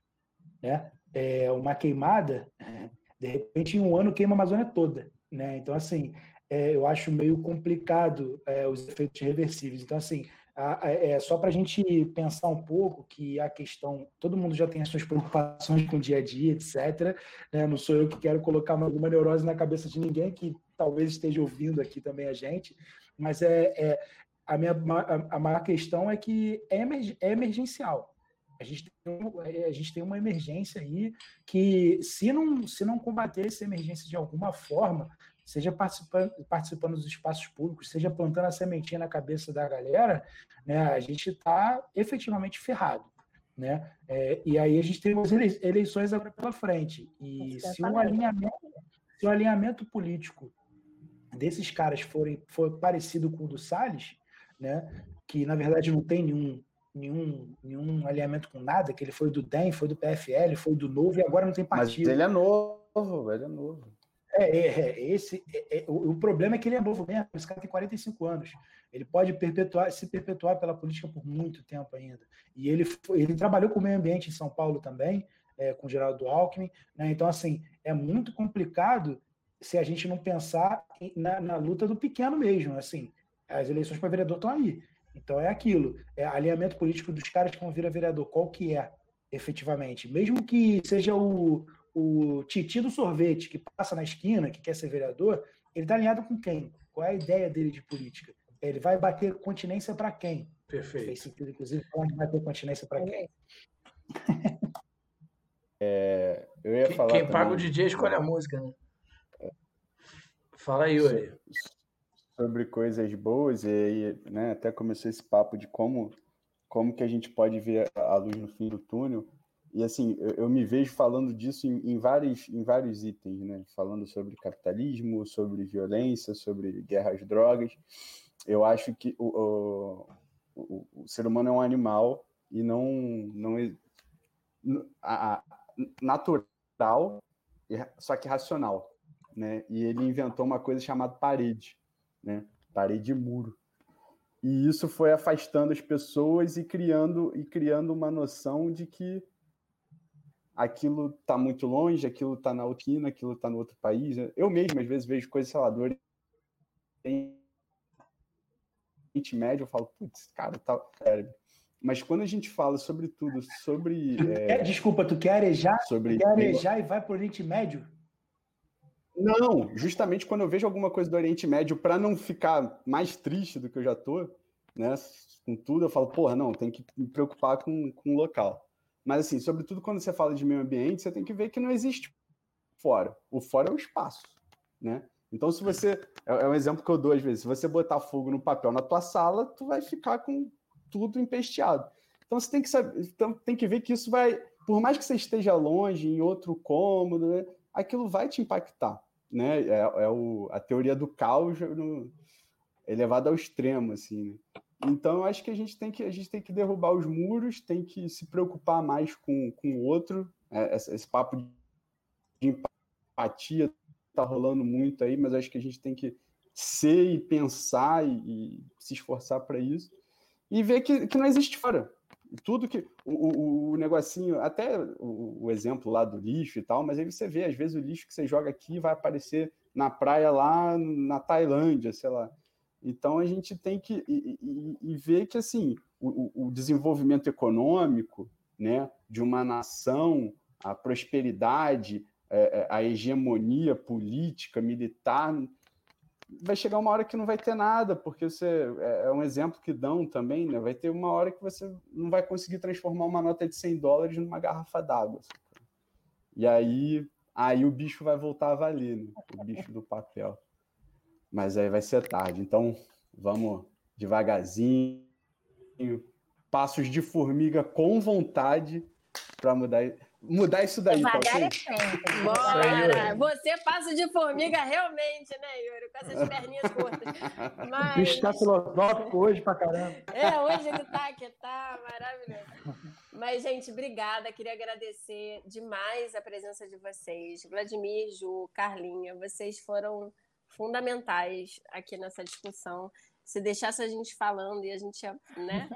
Né? É, uma queimada De repente, em um ano, queima a Amazônia toda. Né? Então, assim, é, eu acho meio complicado é, os efeitos reversíveis. Então, assim, a, a, é só para a gente pensar um pouco que a questão, todo mundo já tem as suas preocupações com o dia a dia, etc. Né? Não sou eu que quero colocar alguma neurose na cabeça de ninguém que talvez esteja ouvindo aqui também a gente, mas é, é a minha a, maior questão é que é, é emergencial. A gente, tem, é, a gente tem uma emergência aí que, se não, se não combater essa emergência de alguma forma, seja participando, participando dos espaços públicos, seja plantando a sementinha na cabeça da galera, né, a gente está efetivamente ferrado. Né? É, e aí a gente tem as eleições agora pela frente. E se o, alinhamento, se o alinhamento político desses caras forem, for parecido com o do Salles, né, que na verdade não tem nenhum, nenhum, nenhum alinhamento com nada, que ele foi do DEM, foi do PFL, foi do Novo e agora não tem partido. Mas ele é novo, ele é novo. É, é, é esse, é, é, o, o, problema é que ele é novo mesmo, esse cara tem 45 anos. Ele pode perpetuar, se perpetuar pela política por muito tempo ainda. E ele, ele trabalhou com o meio ambiente em São Paulo também, é, com o Geraldo Alckmin. Né? Então, assim, é muito complicado se a gente não pensar na, na luta do pequeno mesmo. Assim, as eleições para vereador estão aí. Então é aquilo, é alinhamento político dos caras que vão virar vereador, qual que é, efetivamente. Mesmo que seja o, o Titi do sorvete que passa na esquina, que quer ser vereador, ele está alinhado com quem? Qual é a ideia dele de política? Ele vai bater continência para quem? Perfeito. Fez sentido, inclusive, pode bater continência para quem? É, eu ia quem, falar. Quem também... paga o DJ escolhe a música, né? Fala aí, Yuri. Sobre coisas boas, e aí, né, até começou esse papo de como, como que a gente pode ver a luz no fim do túnel. E assim, eu, eu me vejo falando disso em, em, vários, em vários itens, né? Falando sobre capitalismo, sobre violência, sobre guerra às drogas. Eu acho que o, o, o, o ser humano é um animal e não, não é a, a, natural, só que racional, né? E ele inventou uma coisa chamada parede, né? Parede e muro. E isso foi afastando as pessoas e criando e criando uma noção de que aquilo está muito longe, aquilo está na Alquina, aquilo está no outro país. Eu mesmo, às vezes, vejo coisas, sei lá, do Oriente Médio, eu falo, putz, cara, tá. Mas quando a gente fala sobre tudo, sobre. É... Desculpa, tu quer arejar? Sobre... Quer arejar e vai para o Oriente Médio? Não, justamente quando eu vejo alguma coisa do Oriente Médio, para não ficar mais triste do que eu já tô, né? Com tudo, eu falo, porra, não, tem que me preocupar com, com o local. Mas, assim, sobretudo quando você fala de meio ambiente, você tem que ver que não existe fora. O fora é o espaço, né? Então, se você... É, é um exemplo que eu dou às vezes. Se você botar fogo no papel na tua sala, tu vai ficar com tudo empesteado. Então, você tem que saber... Então, tem que ver que isso vai... Por mais que você esteja longe, em outro cômodo, né? aquilo vai te impactar, né? É, é o, a teoria do caos no, elevada ao extremo, assim, né? Então, acho que a gente tem que, a gente tem que derrubar os muros, tem que se preocupar mais com, com o outro. É, esse, esse, papo de empatia está rolando muito aí, mas acho que a gente tem que ser e pensar e, e se esforçar para isso. E ver que, que não existe fora. Tudo que. O, o, o negocinho, até o, o, exemplo lá do lixo e tal, mas aí você vê, às vezes, o lixo que você joga aqui vai aparecer na praia lá na Tailândia, sei lá. Então a gente tem que e, e, e ver que assim o, o, desenvolvimento econômico, né, de uma nação, a prosperidade, é, é, a hegemonia política, militar, vai chegar uma hora que não vai ter nada, porque você é, é um exemplo que dão também, né? Vai ter uma hora que você não vai conseguir transformar uma nota de 100 dólares numa garrafa d'água. E aí, aí o bicho vai voltar a valer, né? o bicho do papel mas aí vai ser tarde. Então, vamos devagarzinho, passos de formiga com vontade para mudar, mudar isso daí. Tá Devagar tá, é sempre. Bora! Você passo de formiga realmente, né, Yuri? Com essas perninhas curtas. Mas... O bicho está filosófico hoje pra caramba. É, hoje ele tá aqui, tá maravilhoso. Mas, gente, obrigada. Queria agradecer demais a presença de vocês. Vladimir, Ju, Carlinha, vocês foram fundamentais aqui nessa discussão. Se deixasse a gente falando e a gente ia, né,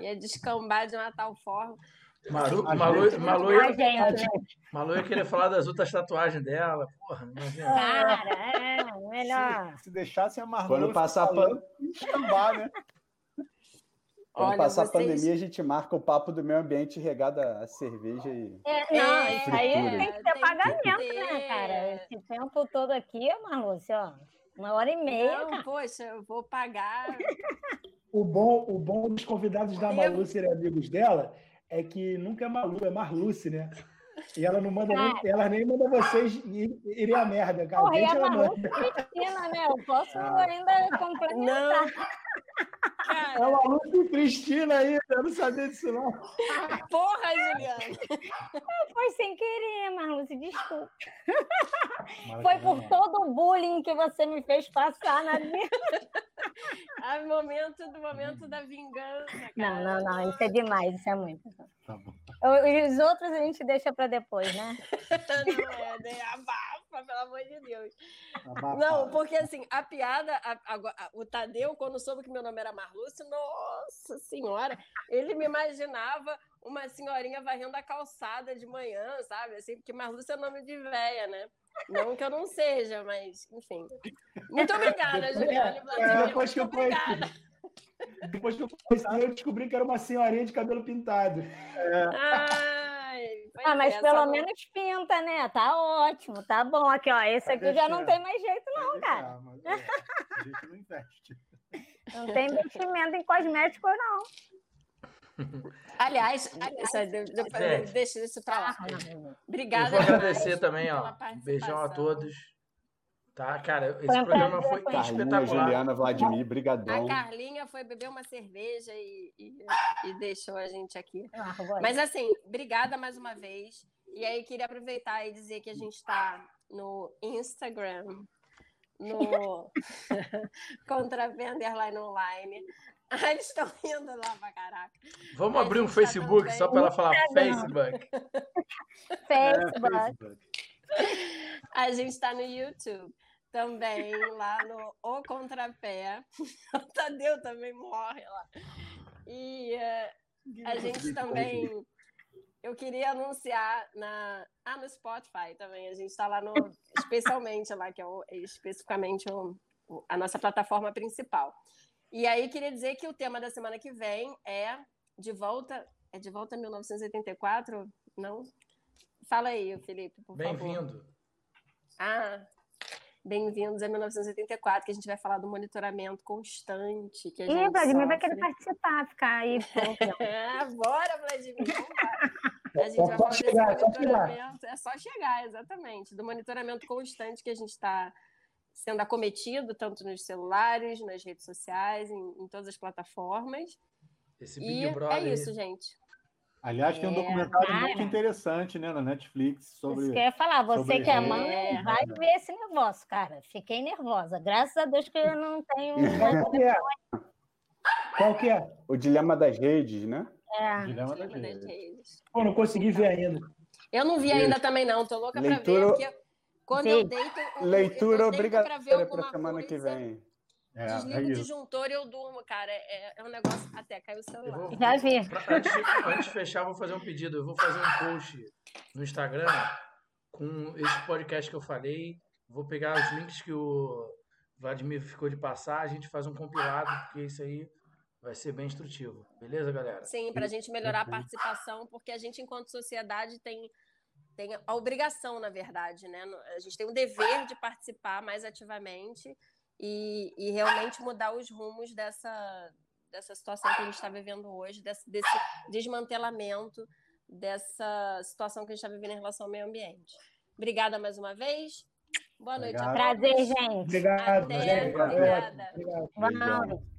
ia descambar de uma tal forma. Maru, A Malu, Malu, A né? Malu ia querer falar das outras tatuagens dela. Porra, imagina. Cara, é melhor. Se, se deixassem a Marlon Quando passar a pan- né? Quando Olha, passar a vocês- pandemia, a gente marca o papo do meio ambiente regado a cerveja e. É, não, É, isso aí tem que ter tem que pagamento, ter. né, cara? Esse tempo todo aqui, Marlúcia, ó. Uma hora e meia, Não, cara. poxa, eu vou pagar. O bom, o bom dos convidados da Malu serem amigos dela é que nunca é Malu, é Marluce, né? E ela não manda nem, ela nem manda vocês ir- irem a merda, cara. Porra, e a ela Marlúcia manda. Cristina, né? Eu posso ainda complementar. Não. É Cara, Maluce e Cristina aí, eu não sabia disso não. porra, Juliana. Foi sem querer, Marlúcia, desculpa. Foi por todo o bullying que você me fez passar na vida. Ai, momento do momento da vingança, cara. Não, não, não, isso é demais, isso é muito. Tá bom. Os outros a gente deixa para depois, né? Não é, né? Abafa, pelo amor de Deus. Abafado. Não, porque assim, a piada, a- a- o Tadeu, quando soube que meu nome era Marlúcio, nossa senhora, ele me imaginava uma senhorinha varrendo a calçada de manhã, sabe? Assim, porque Marlúcio é nome de véia, né? Não que eu não seja, mas, enfim. Muito obrigada, Juliana. e Vladimir, depois que eu obrigada. Depois que eu conheci, eu descobri que era uma senhorinha de cabelo pintado. Ai, pois Ah, mas é, pelo menos pinta, né? Tá ótimo, tá bom. Aqui, ó, esse aqui já não tem mais jeito, não, cara. mas, é, a gente não investe. Não tem investimento em cosmético, não. Aliás, Gente. deixa isso pra lá. Eu Obrigada. vou agradecer também, ó. Beijão a todos. Tá, cara, esse Foi programa prazer foi. Carlinha, espetacular. Juliana, Vladimir, A brigadão. Carlinha foi beber uma cerveja e, e- e deixou a gente aqui. Ah. Mas assim, obrigada mais uma vez. E aí queria aproveitar e dizer que a gente está no Instagram, no Contrapé Underline Online. Ah, eles estão rindo lá pra caraca. Vamos A abrir um tá Facebook também. só para ela falar Instagram. Facebook. Facebook. É, Facebook. A gente está no YouTube também, lá no O Contrapé. O Tadeu também morre lá. E eh, a gente também. Eu queria anunciar na, ah, no Spotify também. A gente está lá no. Especialmente lá, que é o- especificamente o- o- a nossa plataforma principal. E aí queria dizer que o tema da semana que vem é de volta. É de volta a 1984? Não? Fala aí, Felipe, por favor. Bem-vindo. Ah, bem-vindos a 1984, que a gente vai falar do monitoramento constante. Que a Ih, Vladimir vai querer participar, ficar aí. pô, É, bora, Vladimir. vambora. A gente É vai só falar desse chegar, é só monitoramento. É só chegar, exatamente. Do monitoramento constante que a gente está sendo acometido, tanto nos celulares, nas redes sociais, em, em todas as plataformas. Esse Big E Brother. é isso, gente. Aliás, tem um É, documentário cara. muito interessante né, na Netflix sobre. Isso que eu ia falar, você que é mãe, É. vai ver esse negócio, cara. Fiquei nervosa. Graças a Deus que eu não tenho. Qual que é? Qual que é? O dilema das redes, né? É. Dilema das Dilema das redes. redes. Pô, não consegui ver ainda. Eu não vi ainda também, não. Tô louca pra Leitura- ver, porque quando eu Sim. deito. eu- Leitura eu deito pra ver obrigatória para semana que coisa, vem. É, Desligo é o disjuntor e eu durmo, cara. É, é um negócio. Até caiu o celular. vou- Já vi. pra- antes, de, antes de fechar, eu vou fazer um pedido. Eu vou fazer um post no Instagram com esse podcast que eu falei. Vou pegar os links que o Vladimir ficou de passar. A gente faz um compilado, porque isso aí vai ser bem instrutivo. Beleza, galera? Sim, para a gente melhorar a participação, porque a gente, enquanto sociedade, tem, tem a obrigação, na verdade, né? A gente tem o dever de participar mais ativamente e, e realmente mudar os rumos dessa, dessa situação que a gente está vivendo hoje, desse, desse desmantelamento dessa situação que a gente está vivendo em relação ao meio ambiente. Obrigada mais uma vez. Boa noite a Obrigado. Prazer, gente. Obrigado. Até, gente. obrigada. Obrigado. Vamos.